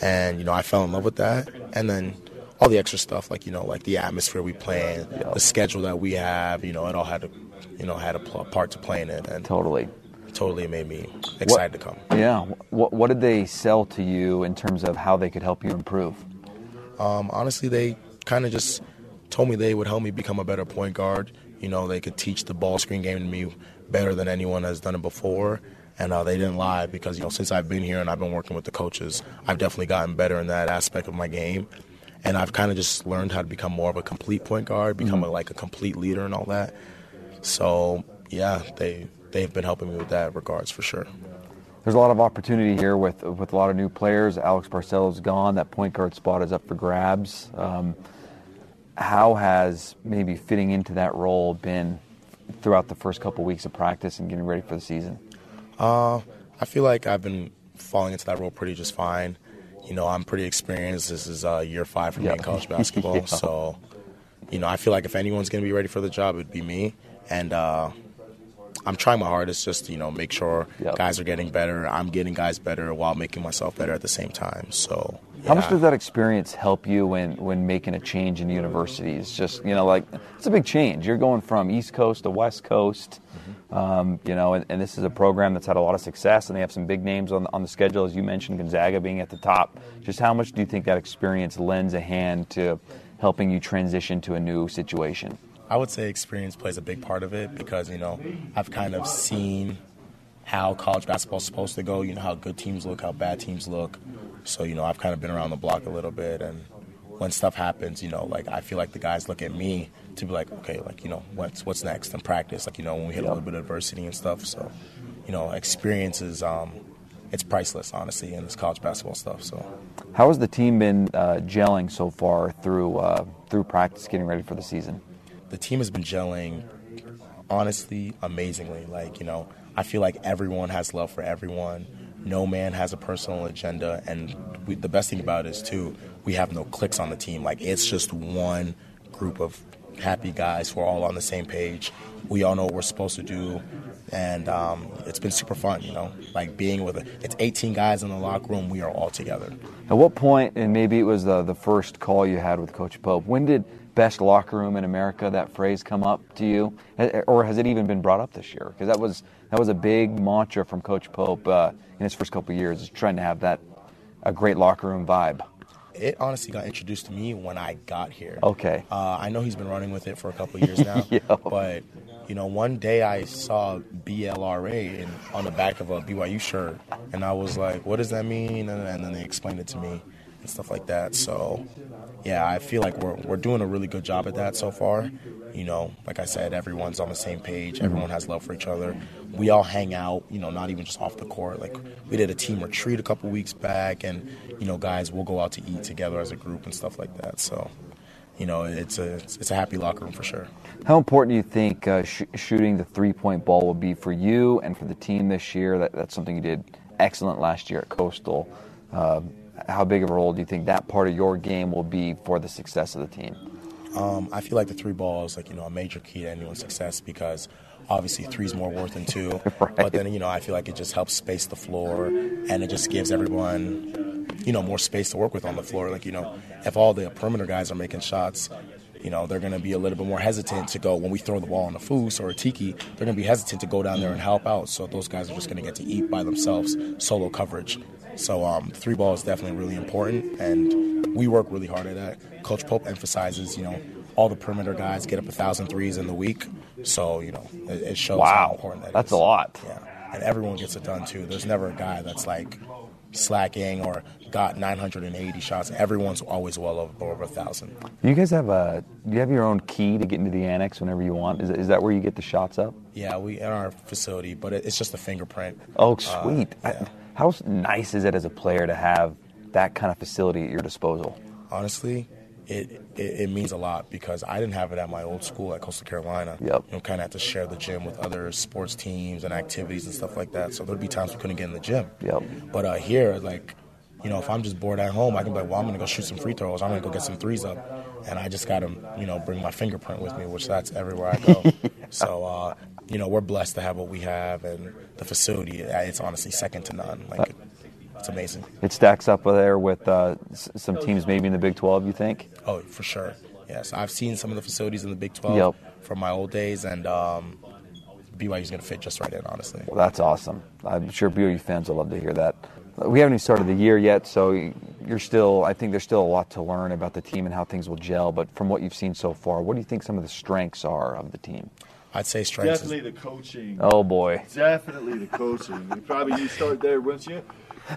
And you know, I fell in love with that. And then all the extra stuff, like you know, like the atmosphere we play, in, the schedule that we have, you know, it all had to, you know, had a part to play in it. And totally, totally made me excited what, to come. Yeah. What What did they sell to you in terms of how they could help you improve? Um, honestly, they kind of just told me they would help me become a better point guard. You know, they could teach the ball screen game to me better than anyone has done it before. And uh, they didn't lie because, you know, since I've been here and I've been working with the coaches, I've definitely gotten better in that aspect of my game. And I've kind of just learned how to become more of a complete point guard, become Mm-hmm. a, like a complete leader and all that. So, yeah, they, they've been helping me with that regards for sure. There's a lot of opportunity here with with a lot of new players. Alex Barcelo's gone. That point guard spot is up for grabs. Um, how has maybe fitting into that role been throughout the first couple weeks of practice and getting ready for the season? Uh, I feel like I've been falling into that role pretty just fine. You know, I'm pretty experienced. This is uh, year five for me Yeah. in college basketball. Yeah. So, you know, I feel like if anyone's going to be ready for the job, it'd be me. And uh, I'm trying my hardest just to, you know, make sure guys are getting better. I'm getting guys better while making myself better at the same time. So, How much does that experience help you when, when making a change in universities? Just you know, like it's a big change. You're going from East Coast to West Coast, um, you know, and, and this is a program that's had a lot of success, and they have some big names on on the schedule, as you mentioned, Gonzaga being at the top. Just how much do you think that experience lends a hand to helping you transition to a new situation? I would say experience plays a big part of it because, you know, I've kind of seen how college basketball's supposed to go, you know, how good teams look, how bad teams look. So, you know, I've kind of been around the block a little bit and when stuff happens, you know, like I feel like the guys look at me to be like, okay, like, you know, what's what's next in practice, like, you know, when we hit a little bit of adversity and stuff. So, you know, experience is um it's priceless, honestly, in this college basketball stuff. So How has the team been uh, gelling so far through uh, through practice, getting ready for the season? The team has been gelling honestly amazingly. Like, you know, I feel like everyone has love for everyone. No man has a personal agenda. And we, the best thing about it is, too, we have no cliques on the team. Like, it's just one group of happy guys who are all on the same page. We all know what we're supposed to do. And um, it's been super fun, you know, like being with it. It's 18 guys in the locker room. We are all together. At what point, and maybe it was the, the first call you had with Coach Pope, when did best locker room in America, that phrase come up to you? Eh, Or has it even been brought up this year? Because that was, that was a big mantra from Coach Pope uh, in his first couple of years, is trying to have that a great locker room vibe. It honestly got introduced to me when I got here. Okay. Uh, I know he's been running with it for a couple of years now. But, you know, one day I saw BLRA in, on the back of a BYU shirt, and I was like, what does that mean? And, and then they explained it to me and stuff like that. So, yeah, I feel like we're, we're doing a really good job at that so far. You know, like I said, everyone's on the same page. Everyone has love for each other. We all hang out, you know, not even just off the court. Like, we did a team retreat a couple weeks back, and, you know, guys, we'll go out to eat together as a group and stuff like that. So, you know, it's a, it's a happy locker room for sure. How important do you think uh, sh- shooting the three point ball will be for you and for the team this year? That, that's something you did excellent last year at Coastal. Uh, how big of a role do you think that part of your game will be for the success of the team? Um, I feel like the three ball is like you know a major key to anyone's success because obviously three's more worth than two. But then you know I feel like it just helps space the floor and it just gives everyone you know more space to work with on the floor. Like you know if all the perimeter guys are making shots. You know they're going to be a little bit more hesitant to go when we throw the ball on the Foose or Atiki. They're going to be hesitant to go down there and help out. So those guys are just going to get to eat by themselves, solo coverage. So um, three ball is definitely really important, and we work really hard at that. Coach Pope emphasizes, you know, all the perimeter guys get up a thousand threes in the week. So you know, it, it shows how important that that's is. a lot. Yeah, and everyone gets it done too. There's never a guy that's like, slacking or got 980 shots. Everyone's always well over, over a thousand. You guys have a you have your own key to get into the annex whenever you want? Is, is that where you get the shots up? Yeah, we in our facility, but it, it's just a fingerprint. Oh, sweet. Uh, yeah. I, how nice is it as a player to have that kind of facility at your disposal? Honestly, it, it, it, means a lot because I didn't have it at my old school at Coastal Carolina. Yep. You know, kind of had to share the gym with other sports teams and activities and stuff like that. So there'd be times we couldn't get in the gym. Yep. But uh, here, like, you know, if I'm just bored at home, I can be like, well, I'm going to go shoot some free throws. I'm going to go get some threes up. And I just got to, you know, bring my fingerprint with me, which that's everywhere I go. so, uh, you know, we're blessed to have what we have. And the facility, it's honestly second to none. Like, it's amazing. It stacks up there with uh, some teams maybe in the Big 12, you think? Oh, for sure. Yes, I've seen some of the facilities in the Big 12 yep. from my old days, and um, BYU's going to fit just right in, honestly. Well, that's awesome. I'm sure BYU fans will love to hear that. We haven't even started the year yet, so you're still. I think there's still a lot to learn about the team and how things will gel. But from what you've seen so far, what do you think some of the strengths are of the team? I'd say strengths. Definitely the coaching. Oh boy. Definitely the coaching. You probably you start there, wouldn't you?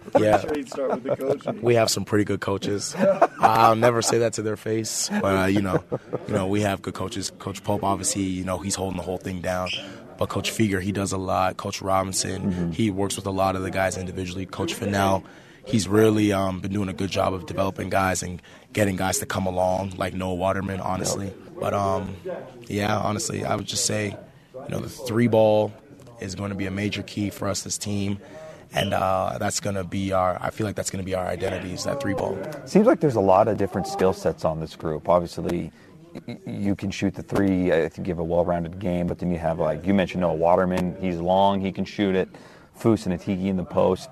yeah. Sure start with the coaching. We have some pretty good coaches. I'll never say that to their face, but uh, you know, you know, we have good coaches. Coach Pope, obviously, you know, he's holding the whole thing down. But Coach Fueger, he does a lot. Coach Robinson, mm-hmm. he works with a lot of the guys individually. Coach Fennell, he's really um, been doing a good job of developing guys and getting guys to come along, like Noah Waterman, honestly. But um, yeah, honestly, I would just say, you know, the three ball is going to be a major key for us this team and uh, that's going to be our. I feel like that's going to be our identity is that three ball. Seems like there's a lot of different skill sets on this group. Obviously, you can shoot the three. I think you have a well-rounded game, but then you have like you mentioned Noah Waterman. He's long. He can shoot it. Foose and Atiki in the post.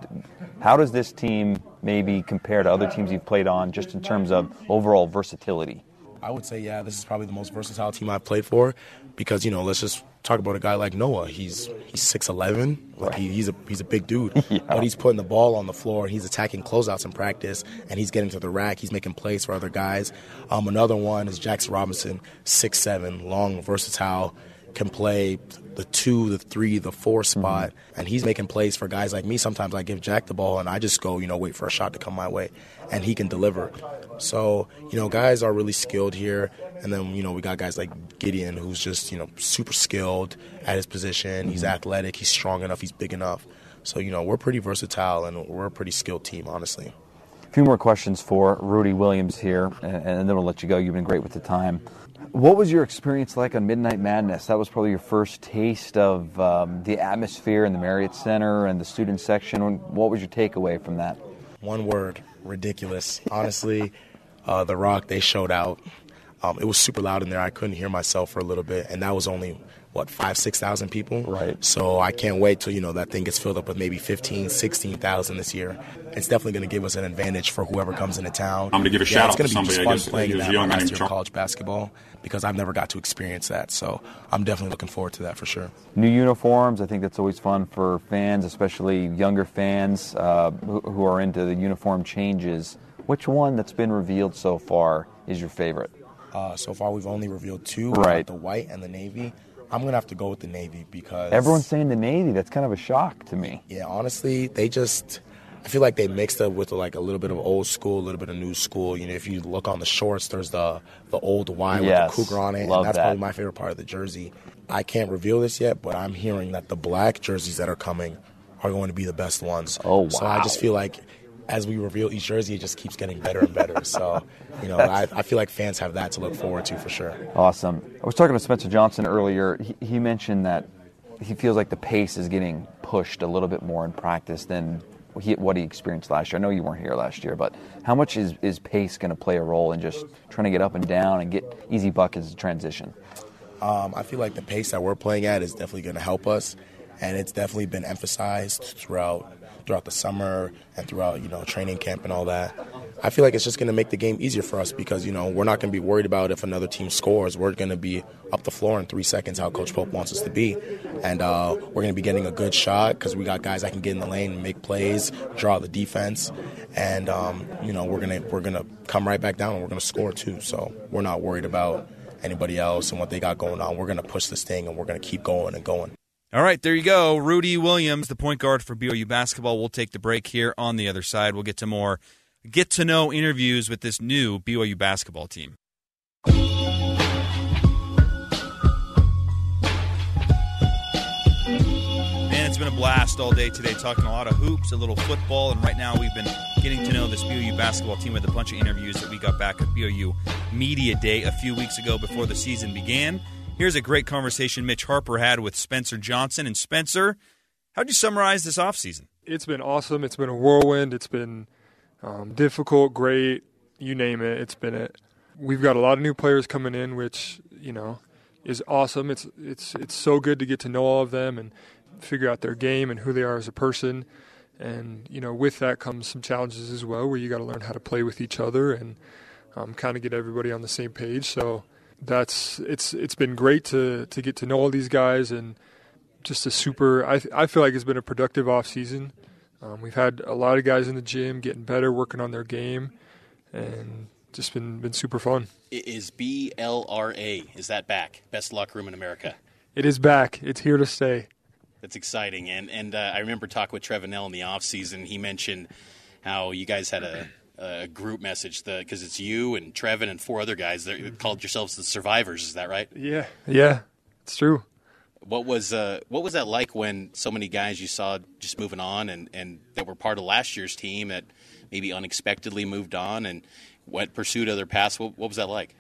How does this team maybe compare to other teams you've played on, just in terms of overall versatility? I would say, yeah, this is probably the most versatile team I've played for because, you know, let's just talk about a guy like Noah. He's he's six eleven. Like he, he's a he's a big dude. yeah. But he's putting the ball on the floor. He's attacking closeouts in practice, and he's getting to the rack. He's making plays for other guys. Um, another one is Jaxson Robinson, six seven, long, versatile, can play the two, the three, the four spot, mm-hmm. and he's making plays for guys like me. Sometimes I give Jack the ball and I just go, you know, wait for a shot to come my way, and he can deliver. So, you know, guys are really skilled here. And then, you know, we got guys like Gideon, who's just, you know, super skilled at his position. He's mm-hmm. athletic, he's strong enough, he's big enough. So, you know, we're pretty versatile and we're a pretty skilled team, honestly. A few more questions for Rudy Williams here, and then we'll let you go. You've been great with the time. What was your experience like on Midnight Madness? That was probably your first taste of um, the atmosphere in the Marriott Center and the student section. What was your takeaway from that? One word ridiculous. Honestly, uh, The Rock, they showed out. Um, it was super loud in there. I couldn't hear myself for a little bit, and that was only what five six thousand people? Right. So i can't wait till you know that thing gets filled up with maybe 15 16000 this year. It's definitely going to give us an advantage for whoever comes into town. I'm going to give a yeah, shout it's going to be just fun playing that last year college basketball because i've never got to experience that. So i'm definitely looking forward to that for sure. New uniforms i think that's always fun for fans especially younger fans uh, who, who are into the uniform changes. Which one that's been revealed so far is your favorite uh, so far, we've only revealed two, right? The white and the navy. I'm gonna have to go with the Navy because everyone's saying the Navy. That's kind of a shock to me. Yeah, honestly, they just. I feel like they mixed up with like a little bit of old school, a little bit of new school. You know, if you look on the shorts, there's the the old Y yes, with the cougar on it, and that's that. probably my favorite part of the jersey. I can't reveal this yet, but I'm hearing that the black jerseys that are coming are going to be the best ones. Oh wow! So I just feel like as we reveal each jersey, it just keeps getting better and better. so, you know, I, I, feel like fans have that to look forward to for sure. Awesome. I was talking to Spencer Johnson earlier. He, he mentioned that he feels like the pace is getting pushed a little bit more in practice than he, what he experienced last year. I know you weren't here last year, but how much is, is pace going to play a role in just trying to get up and down and get easy buckets in transition? Um, I feel like the pace that we're playing at is definitely going to help us, and it's definitely been emphasized throughout throughout the summer and throughout you know training camp and all that. I feel like it's just going to make the game easier for us because you know we're not going to be worried about if another team scores. We're going to be up the floor in three seconds, how Coach Pope wants us to be, and uh, we're going to be getting a good shot because we got guys that can get in the lane and make plays, draw the defense, and um, you know we're gonna we're gonna come right back down and we're gonna score too. So we're not worried about anybody else and what they got going on. We're gonna push this thing and we're gonna keep going and going. All right, there you go. Rudy Williams, the point guard for BYU basketball. We'll take the break here on the other side. We'll get to more get to know interviews with this new BYU basketball team. Man, it's been a blast all day today, talking a lot of hoops, a little football, and right now we've been getting to know this BYU basketball team with a bunch of interviews that we got back at BYU Media Day a few weeks ago before the season began. Here's a great conversation Mitch Harper had with Spencer Johnson. And Spencer, how'd you summarize this offseason? It's been awesome. It's been a whirlwind. It's been um, difficult, great, you name it. It's been it. We've got a lot of new players coming in, which you know is awesome. It's it's it's so good to get to know all of them and figure out their game and who they are as a person. And you know, with that comes some challenges as well, where you got to learn how to play with each other and um, kind of get everybody on the same page. So that's it's it's been great to to get to know all these guys and just a super. I I feel like it's been a productive off season. Um, we've had a lot of guys in the gym getting better, working on their game, and just been been super fun. It is B L R A? is that back? Best locker room in America. It is back. It's here to stay. That's exciting. And and uh, I remember talking with Trevin Knell in the off season. He mentioned how you guys had a a group message the because it's you and Trevin and four other guys that called yourselves the survivors. Is that right? Yeah, yeah, it's true. What was uh, what was that like when so many guys you saw just moving on and, and that were part of last year's team that maybe unexpectedly moved on and went pursued other paths? What, what was that like?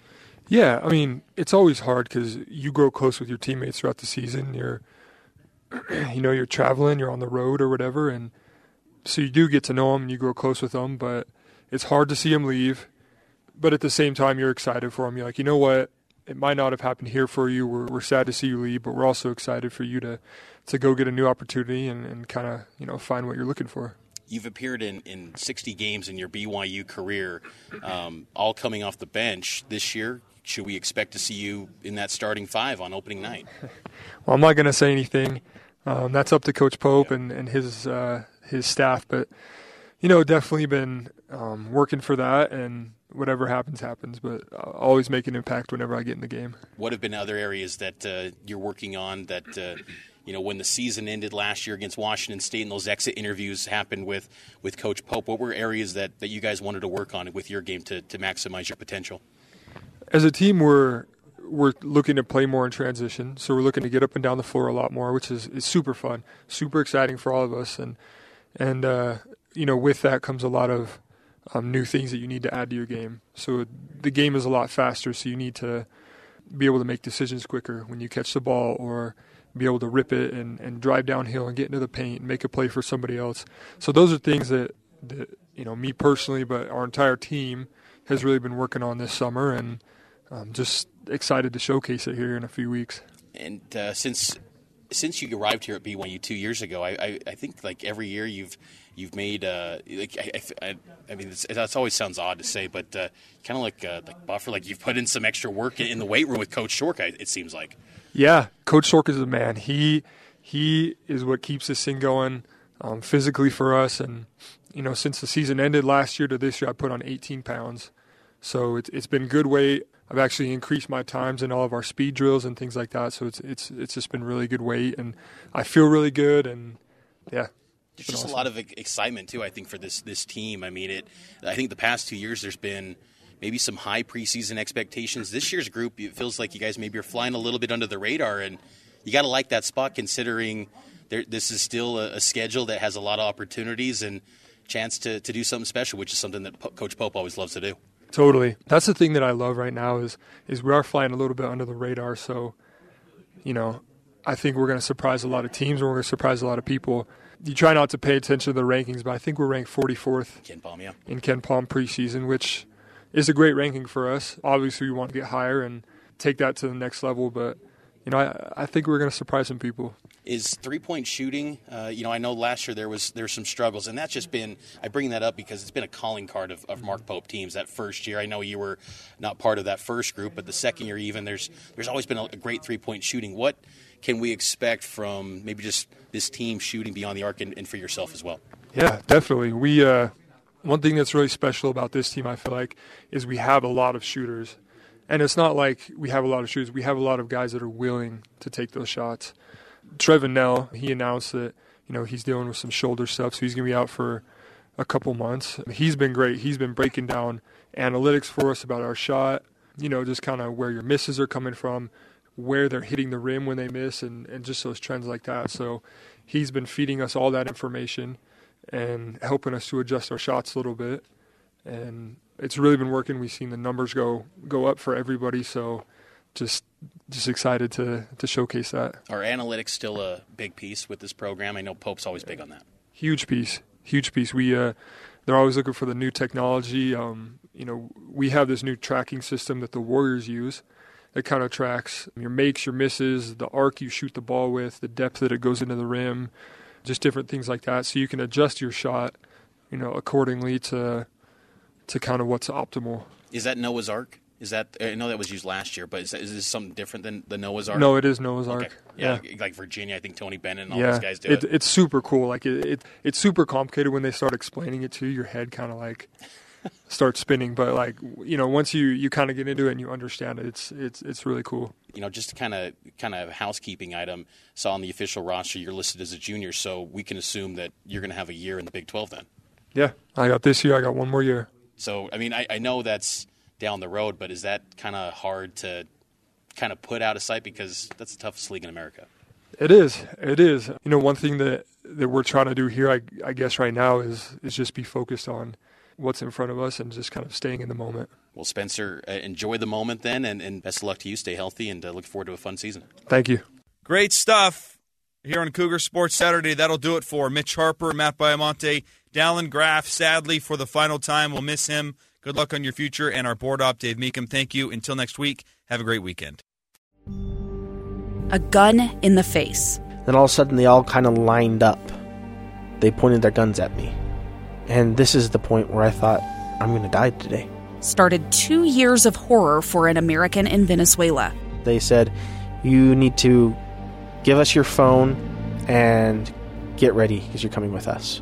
Yeah, I mean it's always hard because you grow close with your teammates throughout the season. You're you know you're traveling, you're on the road or whatever, and so you do get to know them and you grow close with them, but it's hard to see him leave, but at the same time, you're excited for him. You're like, you know what? It might not have happened here for you. We're, we're sad to see you leave, but we're also excited for you to to go get a new opportunity and, and kind of you know find what you're looking for. You've appeared in, in 60 games in your BYU career, um, all coming off the bench this year. Should we expect to see you in that starting five on opening night? well, I'm not going to say anything. Um, that's up to Coach Pope and, and his uh, his staff, but you know, definitely been um, working for that, and whatever happens, happens. But I'll always make an impact whenever I get in the game. What have been other areas that uh, you're working on that? Uh, you know, when the season ended last year against Washington State and those exit interviews happened with, with Coach Pope, what were areas that, that you guys wanted to work on with your game to, to maximize your potential? As a team, we're we're looking to play more in transition, so we're looking to get up and down the floor a lot more, which is, is super fun, super exciting for all of us, and and uh, you know with that comes a lot of um, new things that you need to add to your game. So the game is a lot faster, so you need to be able to make decisions quicker when you catch the ball or be able to rip it and, and drive downhill and get into the paint and make a play for somebody else. So those are things that, that you know me personally, but our entire team has really been working on this summer, and I'm just excited to showcase it here in a few weeks. And uh, since since you arrived here at BYU two years ago, I, I, I think like every year you've you've made uh, like I, I, I mean that always sounds odd to say, but uh, kind of like uh, like buffer, like you've put in some extra work in the weight room with Coach Shorka. It seems like. Yeah, Coach Shorka is a man. He he is what keeps this thing going um, physically for us, and you know since the season ended last year to this year, I put on 18 pounds, so it's it's been good weight. I've actually increased my times in all of our speed drills and things like that. So it's it's it's just been really good weight, and I feel really good, and yeah, there's just awesome. a lot of excitement too. I think for this this team. I mean, it. I think the past two years there's been maybe some high preseason expectations. This year's group, it feels like you guys maybe are flying a little bit under the radar, and you got to like that spot considering there, this is still a, a, schedule that has a lot of opportunities and chance to, to do something special, which is something that Coach Pope always loves to do. Totally, that's the thing that I love right now is is we are flying a little bit under the radar. So, you know, I think we're going to surprise a lot of teams and we're going to surprise a lot of people you try not to pay attention to the rankings, but I think we're ranked 44th KenPom, yeah. in KenPom preseason, which is a great ranking for us. Obviously, we want to get higher and take that to the next level, but you know, I, I think we're going to surprise some people. Is three point shooting? Uh, you know, I know last year there was there's some struggles, and that's just been. I bring that up because it's been a calling card of, of Mark Pope teams. That first year, I know you were not part of that first group, but the second year, even there's there's always been a, a great three point shooting. What can we expect from maybe just this team shooting beyond the arc and, and for yourself as well? Yeah, definitely. We uh, one thing that's really special about this team, I feel like, is we have a lot of shooters, and it's not like we have a lot of shooters. We have a lot of guys that are willing to take those shots. Trevin Knell, he announced that you know he's dealing with some shoulder stuff, so he's going to be out for a couple months. He's been great. He's been breaking down analytics for us about our shot, you know, just kind of where your misses are coming from, where they're hitting the rim when they miss, and, and just those trends like that. So he's been feeding us all that information and helping us to adjust our shots a little bit. And it's really been working. We've seen the numbers go go up for everybody. So just just excited to to showcase that. Are analytics still a big piece with this program? I know Pope's always big on that. Huge piece, huge piece. We uh, they're always looking for the new technology. Um, you know, we have this new tracking system that the Warriors use that kind of tracks your makes, your misses, the arc you shoot the ball with, the depth that it goes into the rim, just different things like that. So you can adjust your shot, you know, accordingly to to kind of what's optimal. Is that Noah's Ark? Is that uh, I know that was used last year, but is, that, is this something different than the Noah's Ark? No, it is Noah's Ark. Okay. Yeah, yeah, like Virginia, I think Tony Bennett and all yeah. those guys do it, it. It's super cool. Like it, it, it's super complicated when they start explaining it to you. Your head kind of like starts spinning. But like you know, once you you kind of get into it and you understand it, it's it's it's really cool. You know, just kind of kind of housekeeping item. Saw on the official roster you're listed as a junior, so we can assume that you're going to have a year in the Big 12 then. Yeah, I got this year. I got one more year. So I mean, I, I know that's down the road, but is that kind of hard to kind of put out of sight because that's the toughest league in America? It is. It is. You know, one thing that that we're trying to do here, I, I guess, right now is is just be focused on what's in front of us and just kind of staying in the moment. Well, Spencer, uh, enjoy the moment then, and, and best of luck to you. Stay healthy, and uh, look forward to a fun season. Thank you. Great stuff here on Cougar Sports Saturday. That'll do it for Mitch Harper, Matt Baiamonte, Dallin Graff. Sadly, for the final time, we'll miss him. Good luck on your future, and our board op, Dave Meekum. Thank you. Until next week, have a great weekend. A gun in the face. Then all of a sudden, they all kind of lined up. They pointed their guns at me. And this is the point where I thought, I'm going to die today. Started two years of horror for an American in Venezuela. They said, You need to give us your phone and get ready because you're coming with us.